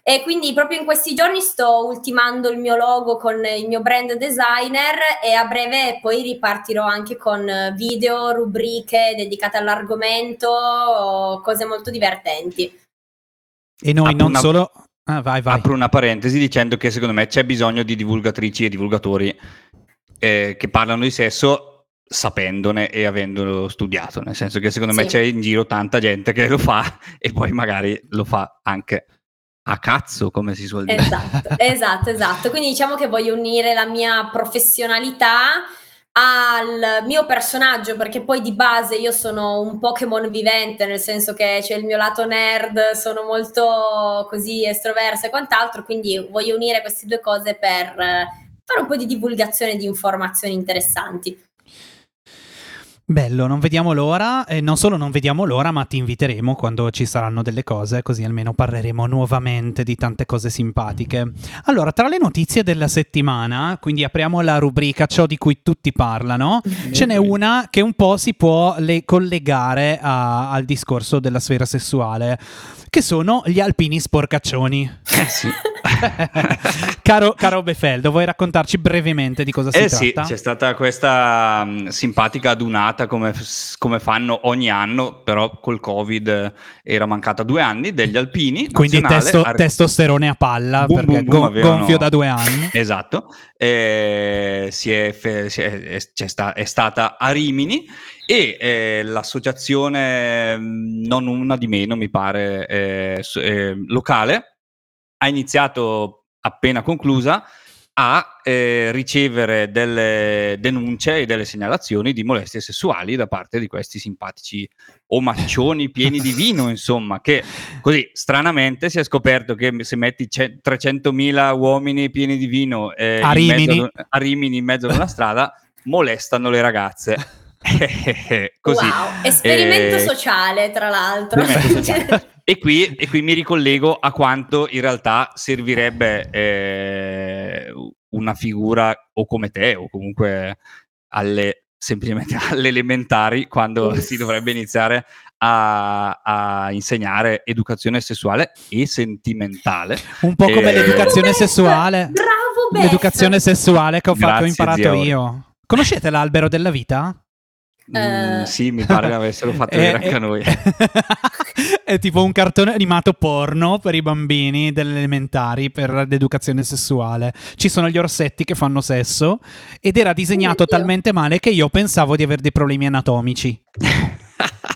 E quindi proprio in questi giorni sto ultimando il mio logo con il mio brand designer e a breve poi ripartirò anche con video, rubriche dedicate all'argomento, cose molto divertenti. E noi Apro non una- solo. Ah, vai, vai. Apro una parentesi dicendo che secondo me c'è bisogno di divulgatrici e divulgatori eh, che parlano di sesso sapendone e avendolo studiato, nel senso che secondo me Sì. c'è in giro tanta gente che lo fa e poi magari lo fa anche a cazzo, come si suol dire. Esatto, esatto, esatto. Quindi diciamo che voglio unire la mia professionalità al mio personaggio, perché poi di base io sono un Pokémon vivente, nel senso che c'è il mio lato nerd, sono molto così estroversa e quant'altro, quindi voglio unire queste due cose per eh, fare un po' di divulgazione di informazioni interessanti. Bello, non vediamo l'ora. E non solo non vediamo l'ora, ma ti inviteremo quando ci saranno delle cose, così almeno parleremo nuovamente di tante cose simpatiche. Allora, tra le notizie della settimana, quindi apriamo la rubrica ciò di cui tutti parlano, ce n'è una che un po' si può le- collegare a- al discorso della sfera sessuale, che sono gli alpini sporcaccioni. Eh sì. caro, caro Befeldo, vuoi raccontarci brevemente di cosa si eh tratta? sì, c'è stata questa um, simpatica adunata come, come, fanno ogni anno, però col Covid era mancata due anni, degli alpini. Quindi testo, ar- testosterone a palla, boom, perché boom, boom, avevano... gonfio da due anni. Esatto, eh, si è, si è, è, sta, è, stata a Rimini e eh, l'associazione, mm, non una di meno mi pare, eh, eh, locale, ha iniziato appena conclusa a eh, ricevere delle denunce e delle segnalazioni di molestie sessuali da parte di questi simpatici omaccioni pieni di vino, insomma, che così stranamente si è scoperto che se metti c- 300.000 uomini pieni di vino eh, a, Rimini. In a Rimini in mezzo alla strada molestano le ragazze. Così. Wow, esperimento eh, sociale, tra l'altro. Sociale. E, qui, e, qui, mi ricollego a quanto in realtà servirebbe eh, una figura o come te o comunque alle, semplicemente alle elementari quando si dovrebbe iniziare a, a, insegnare educazione sessuale e sentimentale. Un po' come eh, l'educazione sessuale. Bravo, Beth. L'educazione sessuale che ho, fatto, ho imparato io. Conoscete l'albero della vita? Mm, uh, sì, mi pare avessero fatto vedere anche a noi. è tipo un cartone animato porno per i bambini delle elementari per l'educazione sessuale. Ci sono gli orsetti che fanno sesso ed era disegnato talmente male che io pensavo di avere dei problemi anatomici.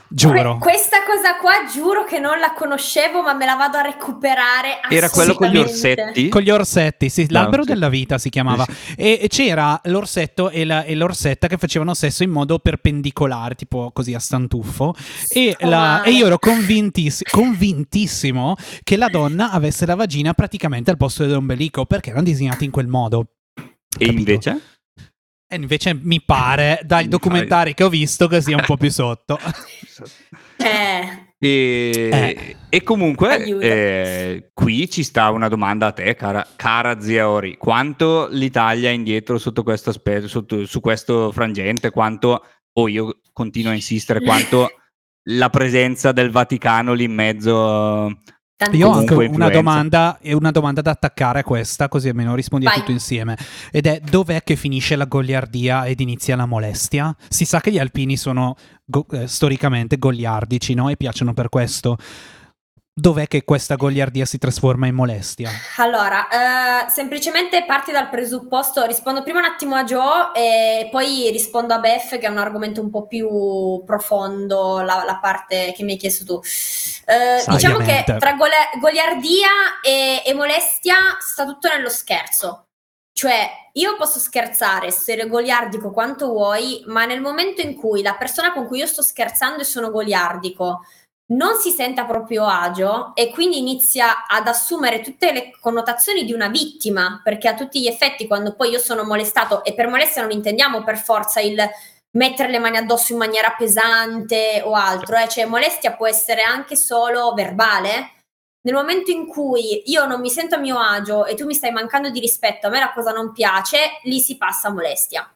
Giuro. questa cosa qua giuro che non la conoscevo, ma me la vado a recuperare. Era quello con gli orsetti? Con gli orsetti, sì. L'albero no, della vita si chiamava. E, e c'era l'orsetto e, la, e, l'orsetta che facevano sesso in modo perpendicolare, tipo così a stantuffo. E, la, e io ero convintiss- convintissimo che la donna avesse la vagina praticamente al posto dell'ombelico perché erano disegnati in quel modo. E Capito? invece? E invece mi pare dai documentari che ho visto che sia un po' più sotto. Eh. E, eh. e, comunque eh, qui ci sta una domanda a te, cara, cara zia Ori. Quanto l'Italia è indietro sotto questo aspetto, sotto, su questo frangente? Quanto, o oh, io continuo a insistere, quanto la presenza del Vaticano lì in mezzo Tanto Io ho anche una domanda, una domanda, da attaccare a questa, così almeno rispondi Vai. a tutto insieme. Ed è dov'è che finisce la goliardia ed inizia la molestia? Si sa che gli alpini sono go- eh, storicamente goliardici, no? E piacciono per questo dov'è che questa goliardia si trasforma in molestia? Allora, eh, semplicemente parti dal presupposto, rispondo prima un attimo a Joe e poi rispondo a Beth che è un argomento un po' più profondo, la, la parte che mi hai chiesto tu. Eh, diciamo che tra gole- goliardia e, e molestia sta tutto nello scherzo. Cioè, io posso scherzare, essere goliardico quanto vuoi, ma nel momento in cui la persona con cui io sto scherzando e sono goliardico non si sente a proprio agio e quindi inizia ad assumere tutte le connotazioni di una vittima, perché a tutti gli effetti quando poi io sono molestato, e per molestia non intendiamo per forza il mettere le mani addosso in maniera pesante o altro, eh? cioè molestia può essere anche solo verbale. Nel momento in cui io non mi sento a mio agio e tu mi stai mancando di rispetto, a me la cosa non piace, lì si passa a molestia.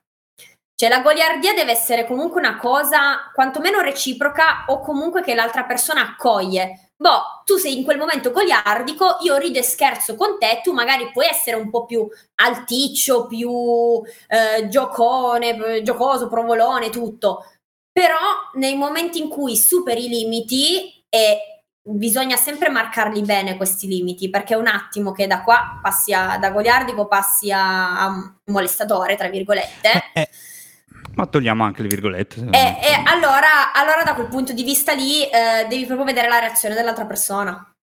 Cioè la goliardia deve essere comunque una cosa quantomeno reciproca o comunque che l'altra persona accoglie. Boh, tu sei in quel momento goliardico, io rido e scherzo con te, tu magari puoi essere un po' più alticcio, più eh, giocone, giocoso, provolone, tutto. Però nei momenti in cui superi i limiti e bisogna sempre marcarli bene questi limiti perché è un attimo che da qua passi a, da goliardico passi a, a molestatore tra virgolette eh, eh ma togliamo anche le virgolette. E, e allora, allora, da quel punto di vista lì eh, devi proprio vedere la reazione dell'altra persona.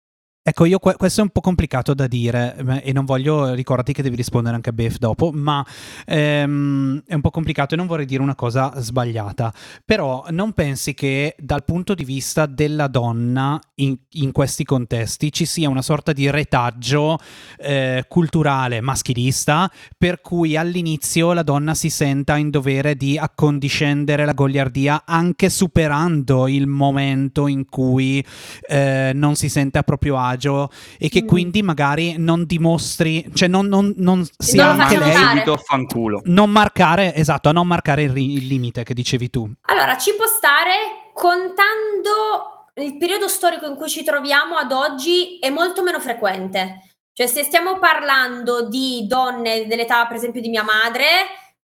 Ecco, io questo è un po' complicato da dire e non voglio, ricordati che devi rispondere anche a Bef dopo, ma ehm, è un po' complicato e non vorrei dire una cosa sbagliata, però non pensi che dal punto di vista della donna in, in questi contesti ci sia una sorta di retaggio eh, culturale maschilista per cui all'inizio la donna si senta in dovere di accondiscendere la goliardia anche superando il momento in cui eh, non si sente a proprio agio agio e che mm. quindi magari non dimostri, cioè non, non, non sia non anche lei fanculo. Non marcare, esatto, a non marcare il, il limite che dicevi tu. Allora, ci può stare contando il periodo storico in cui ci troviamo ad oggi è molto meno frequente. Cioè, se stiamo parlando di donne dell'età, per esempio, di mia madre,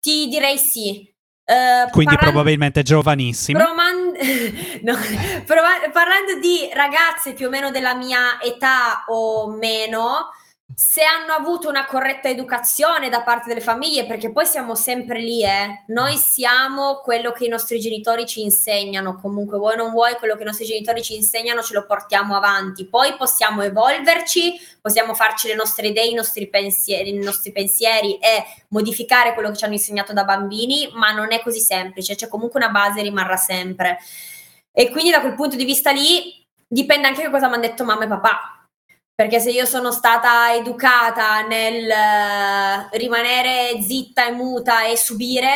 ti direi sì. Uh, Quindi parlando, probabilmente giovanissime. Proman- no, prova- parlando di ragazze più o meno della mia età o meno, se hanno avuto una corretta educazione da parte delle famiglie, perché poi siamo sempre lì, eh. Noi siamo quello che i nostri genitori ci insegnano, comunque vuoi non vuoi, quello che i nostri genitori ci insegnano ce lo portiamo avanti. Poi possiamo evolverci, possiamo farci le nostre idee, i nostri pensieri, i nostri pensieri e modificare quello che ci hanno insegnato da bambini, ma non è così semplice, c'è comunque una base rimarrà sempre. E quindi da quel punto di vista lì dipende anche da cosa mi hanno detto mamma e papà perché se io sono stata educata nel uh, rimanere zitta e muta e subire,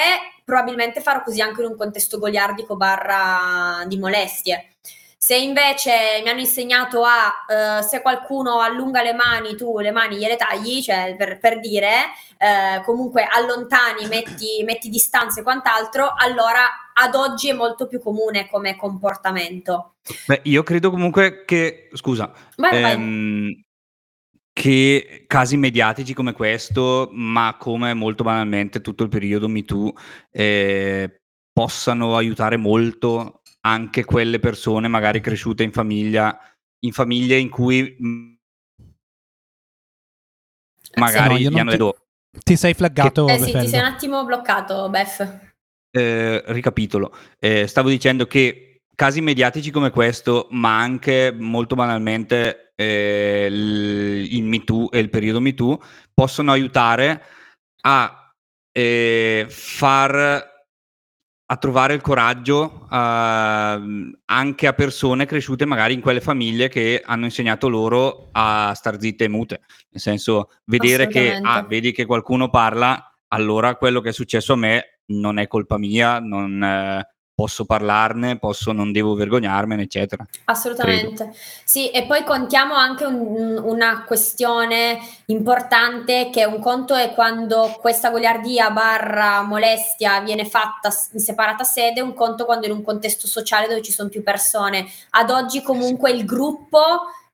probabilmente farò così anche in un contesto goliardico barra di molestie. Se invece mi hanno insegnato a uh, se qualcuno allunga le mani, tu le mani gliele tagli, cioè per, per dire, uh, comunque allontani, metti, metti distanze e quant'altro, allora ad oggi è molto più comune come comportamento. Beh, io credo comunque che, scusa, vai, ehm, vai. che casi mediatici come questo, ma come molto banalmente tutto il periodo MeToo, eh, possano aiutare molto anche quelle persone magari cresciute in famiglia, in famiglie in cui magari sì, no, gli hanno ti... Ti sei flaggato? Che... Eh sì, ti sei un attimo bloccato, Beth. Eh, ricapitolo, eh, stavo dicendo che casi mediatici come questo, ma anche molto banalmente eh, il, il MeToo e il periodo MeToo, possono aiutare a eh, far a trovare il coraggio uh, anche a persone cresciute magari in quelle famiglie che hanno insegnato loro a star zitte e mute. Nel senso, vedere che ah, vedi che qualcuno parla, allora quello che è successo a me non è colpa mia, non, eh, posso parlarne, posso, non devo vergognarmene, eccetera. Assolutamente. Credo. Sì, e poi contiamo anche un, una questione importante che un conto è quando questa goliardia barra molestia viene fatta in separata sede, un conto quando in un contesto sociale dove ci sono più persone. Ad oggi comunque il gruppo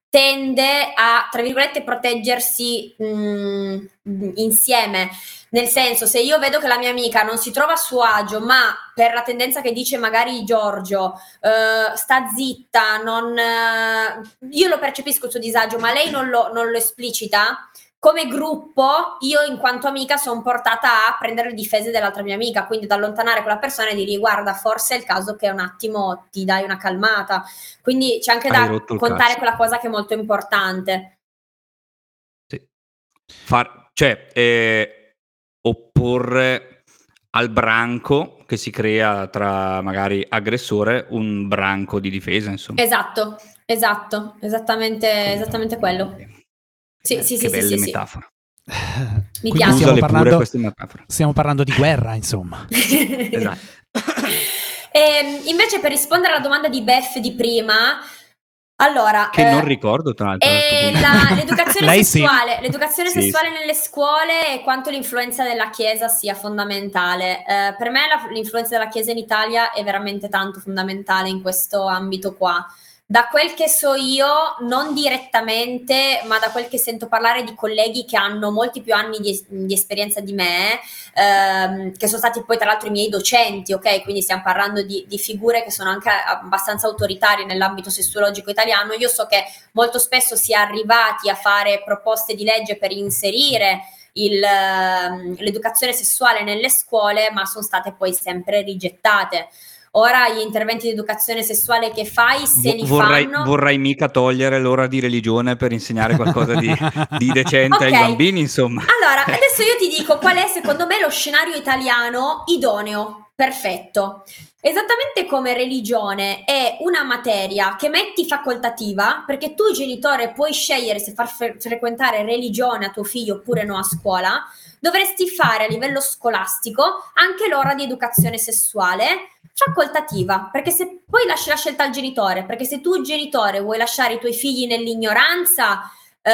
tende a, tra virgolette, proteggersi mh, insieme. Nel senso, se io vedo che la mia amica non si trova a suo agio, ma per la tendenza che dice magari Giorgio, uh, sta zitta, non, uh, io lo percepisco il suo disagio, ma lei non lo, non lo esplicita, come gruppo io in quanto amica sono portata a prendere le difese dell'altra mia amica, quindi ad allontanare quella persona e dire guarda forse è il caso che un attimo ti dai una calmata, quindi c'è anche Hai da contare quella cosa che è molto importante. Sì. Far, cioè eh, opporre al branco che si crea tra magari aggressore un branco di difesa insomma. Esatto, esatto, esattamente, esattamente quello. Sì, eh, sì, che sì, belle sì, metafore. Mi piace. Stiamo parlando, stiamo parlando, di guerra, insomma. esatto. e, ehm, invece, per rispondere alla domanda di Beth di prima, allora, che eh, non ricordo tra l'altro. La, l'educazione sessuale, sì. l'educazione sì. sessuale nelle scuole e quanto l'influenza della Chiesa sia fondamentale. Eh, per me la, l'influenza della Chiesa in Italia è veramente tanto fondamentale in questo ambito qua. Da quel che so io, non direttamente, ma da quel che sento parlare di colleghi che hanno molti più anni di, di esperienza di me, ehm, che sono stati poi tra l'altro i miei docenti, ok? Quindi stiamo parlando di, di figure che sono anche abbastanza autoritarie nell'ambito sessuologico italiano. Io so che molto spesso si è arrivati a fare proposte di legge per inserire il, ehm, l'educazione sessuale nelle scuole, ma sono state poi sempre rigettate. Ora gli interventi di educazione sessuale che fai, se li vorrei, fanno... Vorrei mica togliere l'ora di religione per insegnare qualcosa di, di decente okay. ai bambini, insomma. Allora, adesso io ti dico qual è secondo me lo scenario italiano idoneo, perfetto. Esattamente come religione è una materia che metti facoltativa, perché tu genitore puoi scegliere se far fre- frequentare religione a tuo figlio oppure no a scuola, dovresti fare a livello scolastico anche l'ora di educazione sessuale facoltativa, perché se poi lasci la scelta al genitore, perché se tu genitore vuoi lasciare i tuoi figli nell'ignoranza, eh,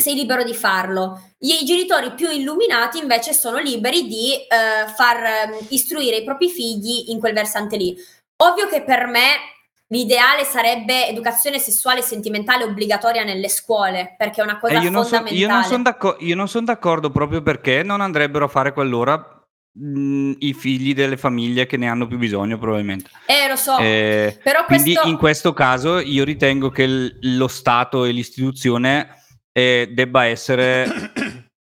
sei libero di farlo. I genitori più illuminati invece sono liberi di eh, far eh, istruire i propri figli in quel versante lì. Ovvio che per me l'ideale sarebbe educazione sessuale e sentimentale obbligatoria nelle scuole, perché è una cosa Eh, io son- fondamentale. io non sono d'acco- io non sono d'accordo proprio perché non andrebbero a fare quell'ora mh, i figli delle famiglie che ne hanno più bisogno probabilmente. Eh, lo so, Eh, però quindi questo... in questo caso io ritengo che il- lo Stato e l'istituzione eh, debba essere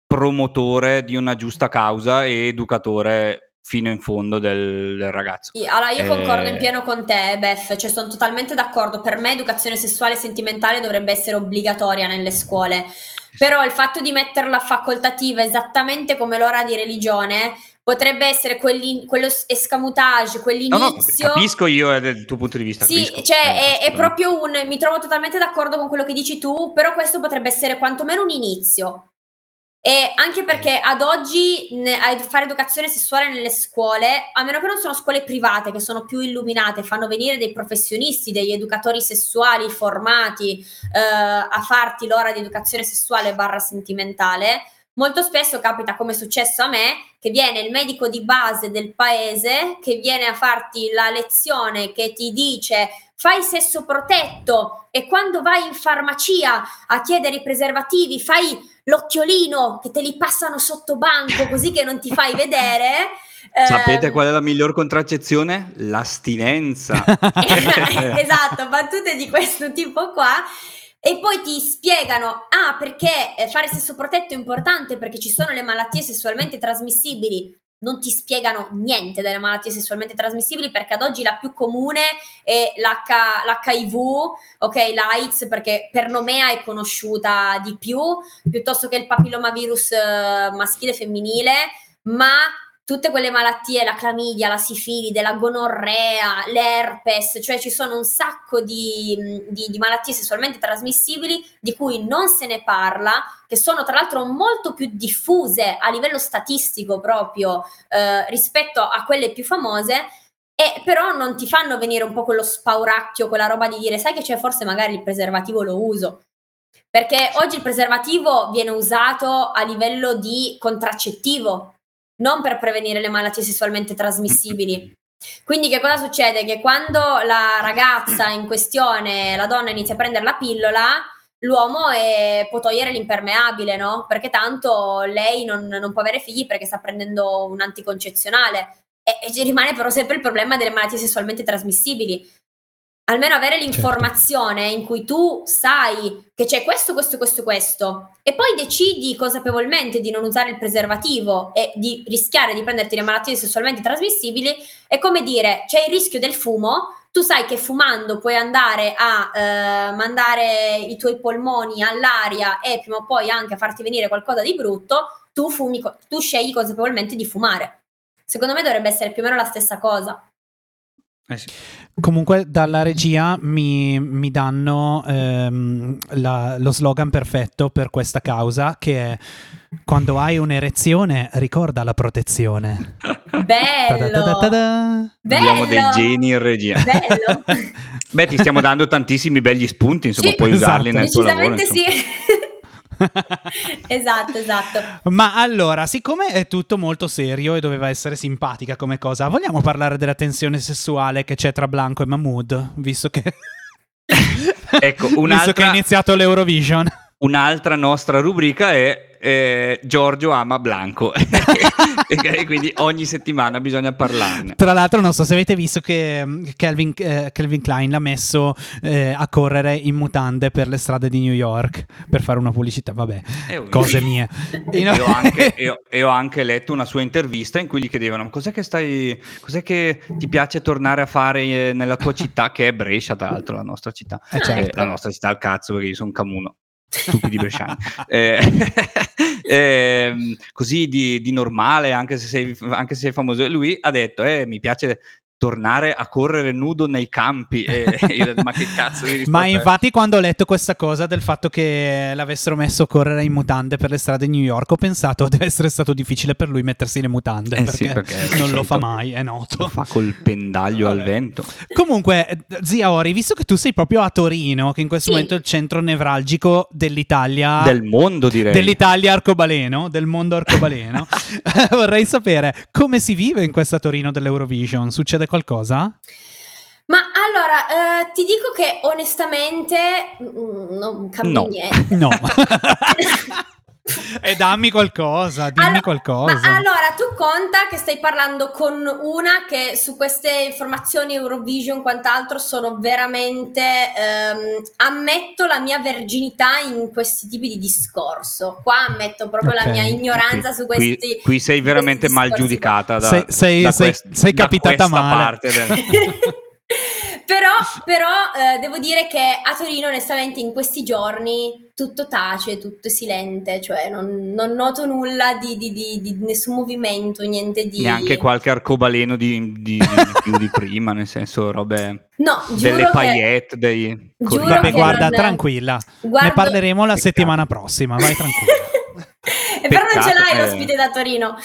promotore di una giusta causa e educatore fino in fondo del, del ragazzo. Allora, io concordo in Eh, pieno con te, Beth, cioè sono totalmente d'accordo. Per me educazione sessuale e sentimentale dovrebbe essere obbligatoria nelle scuole, però il fatto di metterla facoltativa esattamente come l'ora di religione potrebbe essere quello escamotage, No, quell'inizio... no, capisco io eh, del tuo punto di vista. Sì, capisco. cioè Eh, è, è proprio un... Mi trovo totalmente d'accordo con quello che dici tu, però questo potrebbe essere quantomeno un inizio. E anche perché ad oggi ne- a fare educazione sessuale nelle scuole, a meno che non sono scuole private che sono più illuminate, fanno venire dei professionisti, degli educatori sessuali formati eh, a farti l'ora di educazione sessuale barra sentimentale, molto spesso capita come è successo a me, che viene il medico di base del paese che viene a farti la lezione che ti dice fai sesso protetto e quando vai in farmacia a chiedere i preservativi fai l'occhiolino che te li passano sotto banco così che non ti fai vedere. Sapete Ehm, qual è la miglior contraccezione? L'astinenza. esatto, battute di questo tipo qua. E poi ti spiegano, ah, perché eh, fare sesso protetto è importante perché ci sono le malattie sessualmente trasmissibili. Non ti spiegano niente delle malattie sessualmente trasmissibili perché ad oggi la più comune è l'H- l'HIV, ok, l'AIDS perché per nomea è conosciuta di più, piuttosto che il papillomavirus eh, maschile e femminile, ma tutte quelle malattie, la clamidia, la sifilide, la gonorrea, l'herpes, cioè ci sono un sacco di, di- di malattie sessualmente trasmissibili di cui non se ne parla, che sono tra l'altro molto più diffuse a livello statistico proprio eh, rispetto a quelle più famose. E però non ti fanno venire un po' quello spauracchio, quella roba di dire, sai che c'è, forse magari il preservativo lo uso. Perché oggi il preservativo viene usato a livello di contraccettivo, non per prevenire le malattie sessualmente trasmissibili. Quindi che cosa succede? Che quando la ragazza in questione, la donna inizia a prendere la pillola, l'uomo è- può togliere l'impermeabile, no? Perché tanto lei non, non può avere figli perché sta prendendo un anticoncezionale. E, e rimane però sempre il problema delle malattie sessualmente trasmissibili. Almeno avere l'informazione in cui tu sai che c'è questo, questo, questo, questo, e poi decidi consapevolmente di non usare il preservativo e di rischiare di prenderti le malattie sessualmente trasmissibili, è come dire c'è il rischio del fumo, tu sai che fumando puoi andare a eh, mandare i tuoi polmoni all'aria e prima o poi anche a farti venire qualcosa di brutto, tu, fumi, tu scegli consapevolmente di fumare. Secondo me dovrebbe essere più o meno la stessa cosa. Eh sì. Comunque dalla regia mi, mi danno ehm, la- lo slogan perfetto per questa causa che è quando hai un'erezione ricorda la protezione. Bello! Ta-da-ta-da-ta-da. Abbiamo dei geni in regia. Bello! Beh, ti stiamo dando tantissimi begli spunti, insomma, Sì, puoi usarli esatto. nel tuo lavoro. Decisamente sì. Esatto, esatto. Ma allora, siccome è tutto molto serio e doveva essere simpatica come cosa, vogliamo parlare della tensione sessuale che c'è tra Blanco e Mahmood, visto che, Ecco, visto che è un'altra, iniziato l'Eurovision. Un'altra nostra rubrica è eh, Giorgio ama Blanco. e quindi ogni settimana bisogna parlarne. Tra l'altro, non so se avete visto che mm, Calvin, eh, Calvin Klein l'ha messo eh, a correre in mutande per le strade di New York per fare una pubblicità. Vabbè, cose mie. E ho, anche, e ho anche letto una sua intervista in cui gli chiedevano cos'è che stai cos'è che ti piace tornare a fare eh, nella tua città che è Brescia tra l'altro la nostra città Eh, certo. Eh, la nostra città al cazzo perché io sono camuno stupidi bresciani Eh, ehm, così di, di normale anche se, sei, anche se sei famoso. Lui ha detto eh, mi piace tornare a correre nudo nei campi e detto, ma che cazzo di Ma è?" infatti, quando ho letto questa cosa del fatto che l'avessero messo a correre in mutande per le strade di New York, ho pensato deve essere stato difficile per lui mettersi le mutande Eh perché, sì, perché non lo fa mai, è lo noto. fa col pendaglio al vento Comunque, zia Ori, visto che tu sei proprio a Torino, che in questo Sì. momento è il centro nevralgico dell'Italia, del mondo direi dell'Italia arcobaleno, del mondo arcobaleno, vorrei sapere come si vive in questa Torino dell'Eurovision. Succede qualcosa? Ma allora, eh, ti dico che onestamente mm, non cambia No. niente. No. e dammi qualcosa, dimmi Allora- qualcosa. Ma allora, tu conta che stai parlando con una che su queste informazioni Eurovision quant'altro sono veramente ehm, ammetto la mia verginità in questi tipi di discorso. Qua ammetto proprio Ok. la mia ignoranza su questi qui, qui sei veramente mal giudicata da, Sei- sei- da sei- quest- sei da capitata questa male. parte del- però però eh, devo dire che a Torino onestamente in questi giorni tutto tace, tutto è silente, cioè non, non noto nulla di, di- di- di nessun movimento, niente di... neanche qualche arcobaleno di, di- di più di prima, nel senso robe No, giuro delle che... paillette, dei Giuro. Vabbè, guarda, non- tranquilla. Guardo- Ne parleremo la Peccato. settimana prossima, vai tranquilla. e però non ce l'hai eh. l'ospite da Torino.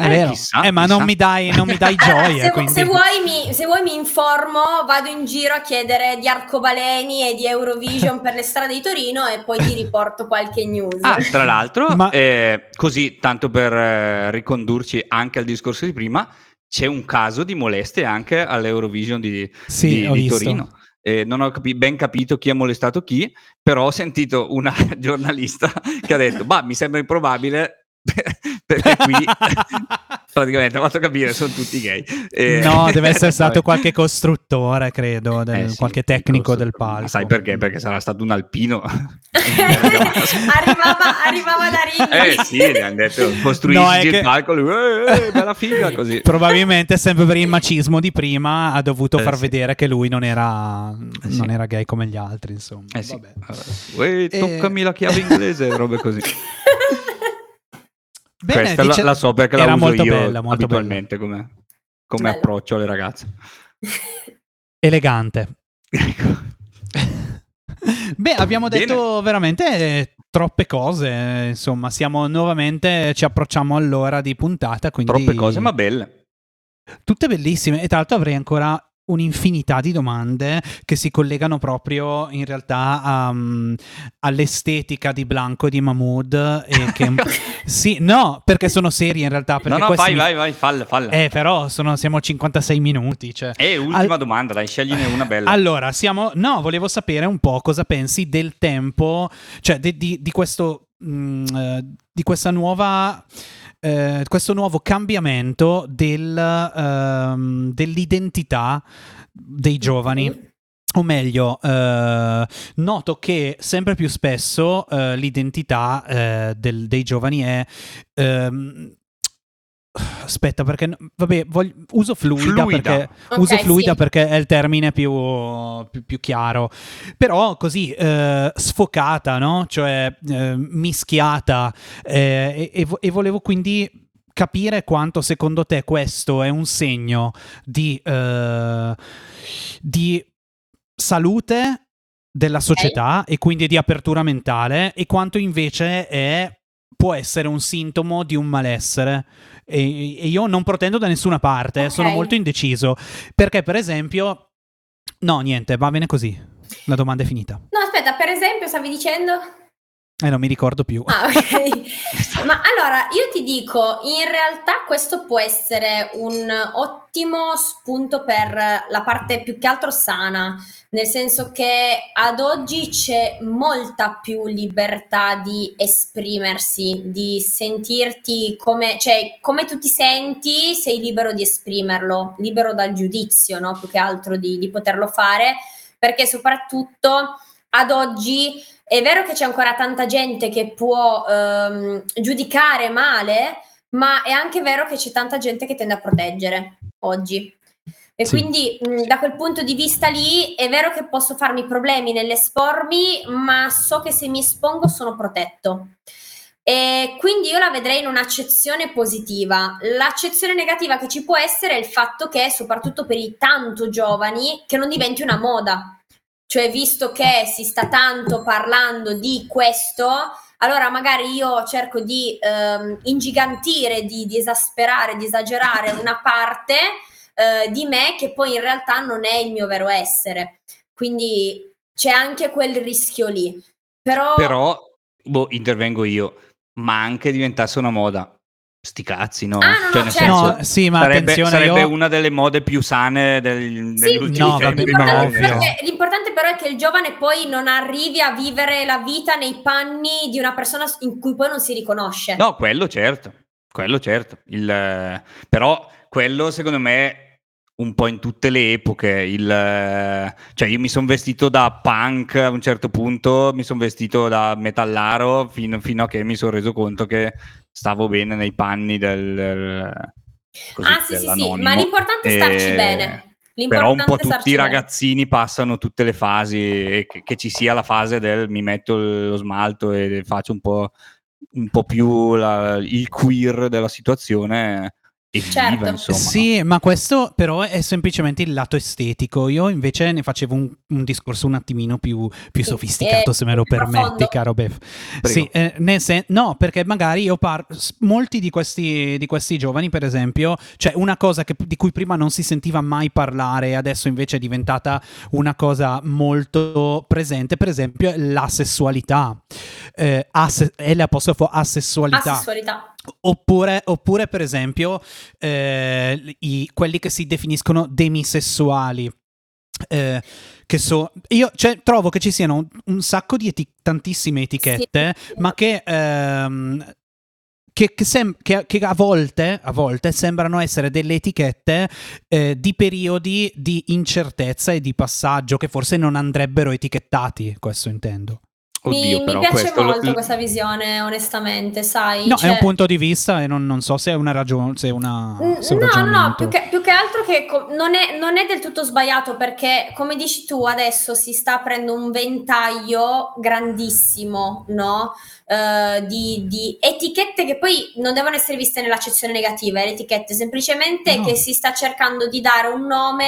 È Eh, vero. chissà, eh, ma chissà. non mi dai, non mi dai gioia, se, quindi... se vuoi mi, se vuoi mi informo, vado in giro a chiedere di arcobaleni e di Eurovision per le strade di Torino e poi ti riporto qualche news. Ah, tra l'altro, Ma- eh, così tanto per eh, ricondurci anche al discorso di prima, c'è un caso di molestie anche all'Eurovision di, Sì, di- ho di visto. Torino. Eh, non ho capi- ben capito chi ha molestato chi, però ho sentito una giornalista che ha detto: Ma mi sembra improbabile perché qui praticamente ha fatto capire sono tutti gay. Eh, No, deve essere stato vabbè. qualche costruttore, credo, del- Eh sì, qualche tecnico del palco. Sai perché? Perché sarà stato un alpino. arrivava, arrivava da Rimini. Eh sì, gli hanno detto costruisci No, il che- palco, lui, eh, eh, bella figa così. Probabilmente, sempre per il macismo di prima, ha dovuto Eh, far sì. vedere che lui non era, Eh, sì. non era gay come gli altri, insomma. Eh sì. Vabbè. Uè, Eh. toccami la chiave inglese, robe così. Bene, Questa dice- la, la so perché la era uso molto io bella, molto abitualmente come, come approccio alle ragazze. elegante. Ecco. Beh, abbiamo Bene. detto veramente eh, troppe cose, eh, insomma, siamo nuovamente, ci approcciamo all'ora di puntata, quindi... Troppe cose, ma belle. Tutte bellissime e tra l'altro avrei ancora un'infinità di domande che si collegano proprio in realtà a, mm, all'estetica di Blanco e di Mahmood e che sì, no, perché sono serie in realtà No, no, vai, mi- vai, vai, falla, falla. Eh, però sono, siamo a 56 minuti, cioè. E ultima Al- domanda, dai, scegliene una bella. Allora, siamo. No, volevo sapere un po' cosa pensi del tempo, cioè di, di- di questo. mm, eh, di questa nuova. Eh, questo nuovo cambiamento del, ehm, dell'identità dei giovani. O meglio, eh, noto che sempre più spesso eh, l'identità eh, del- dei giovani è. ehm, aspetta, perché. Vabbè, voglio- uso fluida, Fluida. perché. Ok, uso fluida sì. perché è il termine più, più- più chiaro. Però così eh, sfocata, no? Cioè eh, mischiata. eh, e, e vo- e volevo quindi capire quanto secondo te questo è un segno di, eh, di salute della società e quindi di apertura mentale e quanto invece è può essere un sintomo di un malessere e, e io non protendo da nessuna parte, Ok. sono molto indeciso perché per esempio no niente va bene così la domanda è finita No, aspetta, per esempio, stavi dicendo? E non mi ricordo più Ah, ok. Ma allora, io ti dico, in realtà questo può essere un ottimo spunto per la parte più che altro sana, nel senso che ad oggi c'è molta più libertà di esprimersi, di sentirti come, cioè, come tu ti senti, sei libero di esprimerlo, libero dal giudizio, no? Più che altro di, di poterlo fare, perché soprattutto ad oggi è vero che c'è ancora tanta gente che può ehm, giudicare male, ma è anche vero che c'è tanta gente che tende a proteggere oggi. E Sì. quindi mh, da quel punto di vista lì è vero che posso farmi problemi nell'espormi, ma so che se mi espongo sono protetto. E quindi io la vedrei in un'accezione positiva. L'accezione negativa che ci può essere è il fatto che, soprattutto per i tanto giovani, che non diventi una moda. Cioè, visto che si sta tanto parlando di questo, allora magari io cerco di ehm, ingigantire, di, di esasperare, di esagerare una parte eh, di me che poi in realtà non è il mio vero essere. Quindi c'è anche quel rischio lì. Però, Però, boh, intervengo io, ma anche diventasse una moda. Sti cazzi, no? Ah, no, Cioè, no, certo. senso, No, sì, ma sarebbe, attenzione, sarebbe io... una delle mode più sane del, Sì, degli ultimi no, ma l'importante, però ovvio. è che, l'importante però è che il giovane poi non arrivi a vivere la vita nei panni di una persona in cui poi non si riconosce. No, quello certo, quello certo. Il, però quello secondo me un po' in tutte le epoche. Il, cioè io mi sono vestito da punk a un certo punto, mi sono vestito da metallaro fino, fino a che mi sono reso conto che stavo bene nei panni del... così, ah, sì, sì, sì, ma l'importante è starci E- bene. Però un po' tutti i bene. ragazzini passano tutte le fasi e che, che ci sia la fase del mi metto lo smalto e faccio un po', un po più la- il queer della situazione e viva, Certo. insomma. no? Sì, ma questo però è semplicemente il lato estetico. Io invece ne facevo un, un discorso un attimino più, più Sì, sofisticato, eh, se me lo permetti, profondo. caro Bev. Sì, eh, nel sen- no, perché magari io parlo. Molti di questi, di questi giovani, per esempio, cioè una cosa che- di cui prima non si sentiva mai parlare, adesso invece è diventata una cosa molto presente, per esempio, è la sessualità. Eh, asse- L apostrofo asessualità. Asessualità. Oppure, oppure, per esempio, eh, i- quelli che si definiscono demisessuali. eh, che so, io cioè, trovo che ci siano un, un sacco di eti- tantissime etichette, ma che, ehm, che, che sem- che- che a, volte, a volte sembrano essere delle etichette eh, di periodi di incertezza e di passaggio che forse non andrebbero etichettati, questo intendo. Mi, Oddio, mi però piace questo lo- molto questa visione, onestamente, sai. No, cioè- è un punto di vista e non, non so se è una ragione, se è una... Se è un No, no, no, più che, più che altro che co- non è, non è del tutto sbagliato perché, come dici tu, adesso si sta aprendo un ventaglio grandissimo, no? Eh, di, di etichette che poi non devono essere viste nell'accezione negativa, le etichette, semplicemente No. che si sta cercando di dare un nome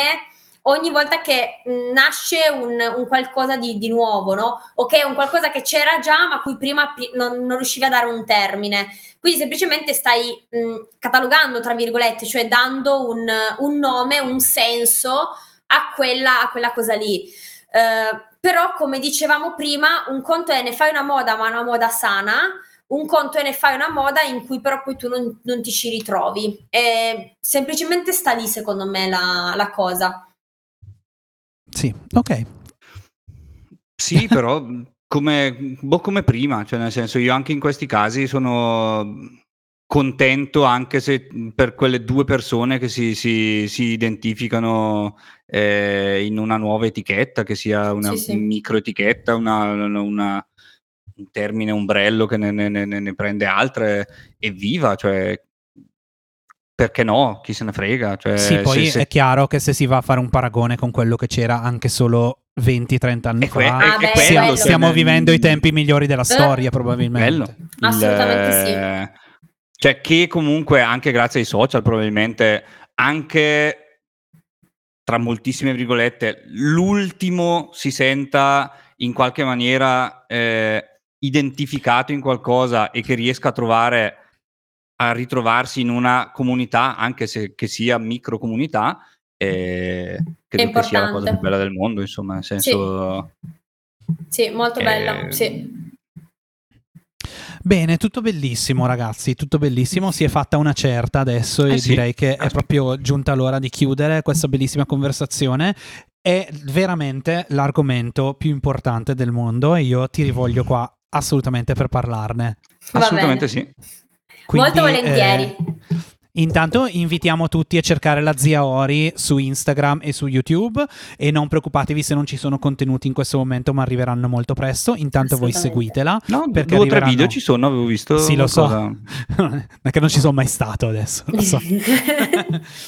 ogni volta che nasce un, un qualcosa di, di nuovo, no? O che è un qualcosa che c'era già, ma cui prima non, non riuscivi a dare un termine. Quindi semplicemente stai mh, catalogando, tra virgolette, cioè dando un, un nome, un senso a quella, a quella cosa lì. Eh, però, come dicevamo prima, un conto è ne fai una moda, ma una moda sana. Un conto è ne fai una moda in cui però poi tu non, non ti ci ritrovi. E semplicemente sta lì, secondo me, la, la cosa. Sì, ok. Sì, però come, boh, come prima, cioè nel senso io anche in questi casi sono contento anche se per quelle due persone che si, si- si identificano eh, in una nuova etichetta, che sia una Sì, sì. micro etichetta, una, una- un termine ombrello che ne, ne- ne- ne prende altre e viva, cioè perché no? Chi se ne frega? Cioè, sì, poi se- se- è chiaro che se si va a fare un paragone con quello che c'era anche solo 20-30 anni que- fa, Ah, beh, stiamo, stiamo cioè, vivendo i tempi migliori della storia, probabilmente. Bello. Assolutamente Il- Cioè che comunque anche grazie ai social probabilmente anche tra moltissime virgolette l'ultimo si senta in qualche maniera eh, identificato in qualcosa e che riesca a trovare a ritrovarsi in una comunità anche se che sia micro comunità eh, credo che sia la cosa più bella del mondo insomma nel senso Sì, molto Eh, bella. Sì. Bene, tutto bellissimo ragazzi, tutto bellissimo, si è fatta una certa adesso e Eh sì. direi che è proprio giunta l'ora di chiudere questa bellissima conversazione. È veramente l'argomento più importante del mondo e io ti rivoglio qua assolutamente per parlarne. Va assolutamente bene. sì Quindi, Molto volentieri. eh, intanto invitiamo tutti a cercare la zia Ori su Instagram e su YouTube e non preoccupatevi se non ci sono contenuti in questo momento, ma arriveranno molto presto. Intanto voi seguitela. No, Perché due o tre video ci sono, avevo visto. Sì, lo so. è che non ci sono mai stato adesso. Lo so.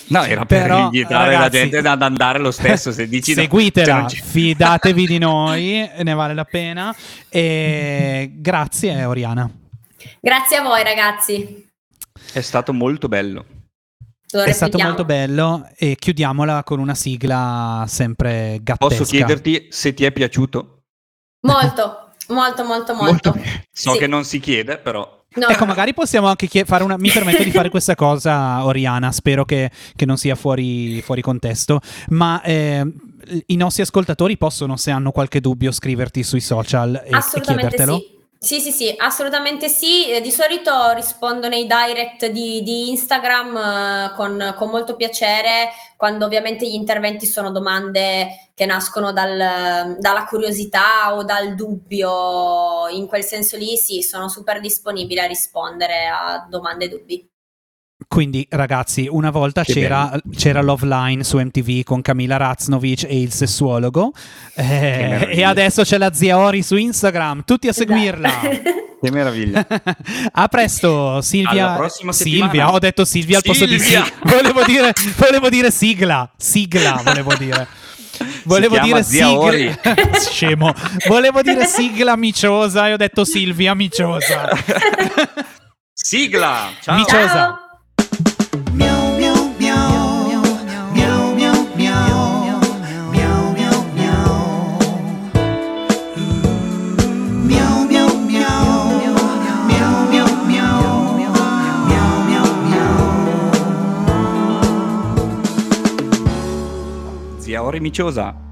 No, era per Però, invitare la ragazzi, gente ad andare lo stesso. Se dici no, seguitela, cioè c'è- fidatevi di noi, ne vale la pena. E grazie, Oriana. Grazie a voi, ragazzi. È stato molto bello. Lo È stato molto bello e chiudiamola con una sigla sempre gattesca. Posso chiederti se ti è piaciuto? Molto, molto, molto, molto. So Sì. che non si chiede, però. No, Ecco, no. magari possiamo anche chie- fare una. Mi permetto di fare questa cosa, Oriana. Spero che, che non sia fuori, fuori contesto. Ma eh, i nostri ascoltatori possono, se hanno qualche dubbio, scriverti sui social e, e Assolutamente chiedertelo. sì. Sì, sì, sì, assolutamente sì. Eh, di solito rispondo nei direct di, di Instagram eh, con, con, molto piacere, quando ovviamente gli interventi sono domande che nascono dal, dalla curiosità o dal dubbio. In quel senso lì sì, sono super disponibile a rispondere a domande e dubbi. Quindi, ragazzi, una volta c'era, c'era, Love Line su MTV con Camila Raznovic e il sessuologo, eh, e adesso c'è la zia Ori su Instagram. Tutti a seguirla. Che meraviglia. a presto, Silvia. Silvia, ho detto Silvia al posto di Silvia. Volevo dire, volevo dire sigla. Sigla, volevo dire. Volevo dire sigla. Scemo. Volevo dire sigla miciosa e ho detto Silvia miciosa. sigla. Ciao. Miciosa. Ciao. Ori Miciosa.